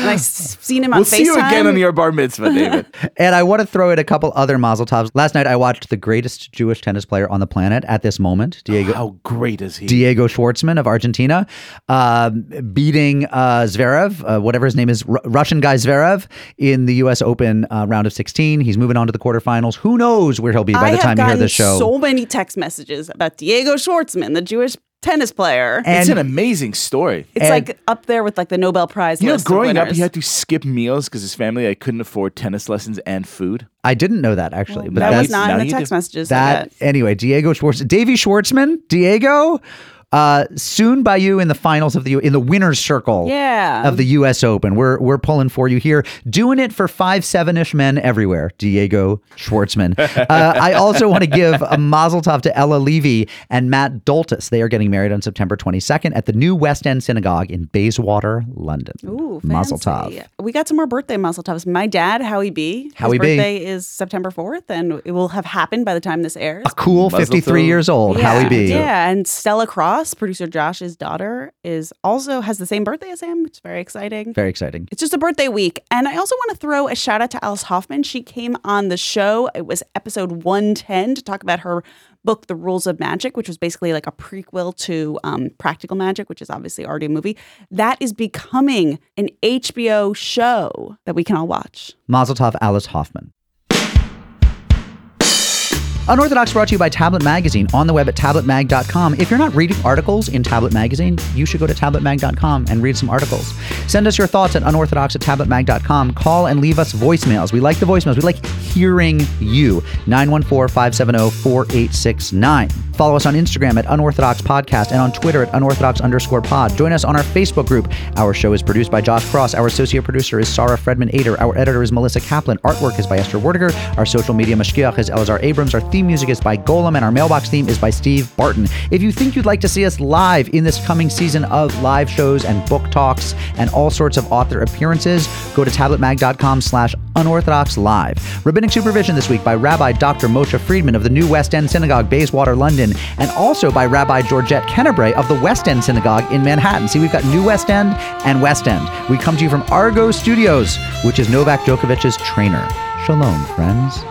and I s- seen him on We'll FaceTime. see you again on your bar mitzvah, David. And I want to throw in a couple other mazel tovs. Last night I watched the greatest Jewish tennis player on the planet at this moment, Diego. How great is he? Diego Schwartzman of Argentina, um, beating uh, Zverev, uh, whatever his name is, Ru- Russian guy Zverev, in the U.S. Open uh, round of 16. He's moving on to the quarterfinals. Who knows where he'll be by I the time you hear this show? so many text messages about Diego Schwartzman, the Jewish tennis player. it's an amazing story. It's like up there with like the Nobel Prize You know, list. of growing up, he had to skip meals because his family like, couldn't afford tennis lessons and food. I didn't know that actually, but that was not in the text do. messages. I that anyway. Diego Schwartz, Davy Schwartzman, Diego, uh, soon by you in the finals of the in the winners circle. Yeah. of the U.S. Open. We're we're pulling for you here, doing it for five seven ish men everywhere. Diego Schwartzman. uh, I also want to give a mazel tov to Ella Levy and Matt Doltis. They are getting married on September 22nd at the New West End Synagogue in Bayswater, London. Ooh, mazel tov. We got some more birthday mazel tovs. My dad, Howie B. Howie his B. birthday is September 4th, and it will have happened by the time this airs. A cool Mazel 53 tov. years old, yeah. Howie B. Yeah, and Stella Cross, producer Josh's daughter, is also has the same birthday as him, It's very exciting. Very exciting. It's just a birthday week. And I also want to throw a shout out to Alice Hoffman. She came on the show. It was episode 110 to talk about her book, The Rules of Magic, which was basically like a prequel to um, Practical Magic, which is obviously already a movie. That is becoming an HBO show that we can all watch. Mazel tov, Alice Hoffman. Unorthodox brought to you by Tablet Magazine on the web at tabletmag.com. If you're not reading articles in Tablet Magazine, you should go to tabletmag.com and read some articles. Send us your thoughts at unorthodox at tabletmag.com. Call and leave us voicemails. We like the voicemails. We like hearing you. 914 570 4869. Follow us on Instagram at Unorthodox Podcast and on Twitter at Unorthodox underscore pod. Join us on our Facebook group. Our show is produced by Josh Cross. Our associate producer is Sarah Fredman Ader. Our editor is Melissa Kaplan. Artwork is by Esther Werdiger. Our social media mashkiach is Elazar Abrams. Our theme music is by Golem, and our mailbox theme is by Steve Barton. If you think you'd like to see us live in this coming season of live shows and book talks and all sorts of author appearances, go to tabletmag.com slash unorthodox live. Rabbinic supervision this week by Rabbi Dr. Moshe Friedman of the New West End Synagogue, Bayswater, London, and also by Rabbi Georgette Kennebrae of the West End Synagogue in Manhattan. See, we've got New West End and West End. We come to you from Argo Studios, which is Novak Djokovic's trainer. Shalom, friends.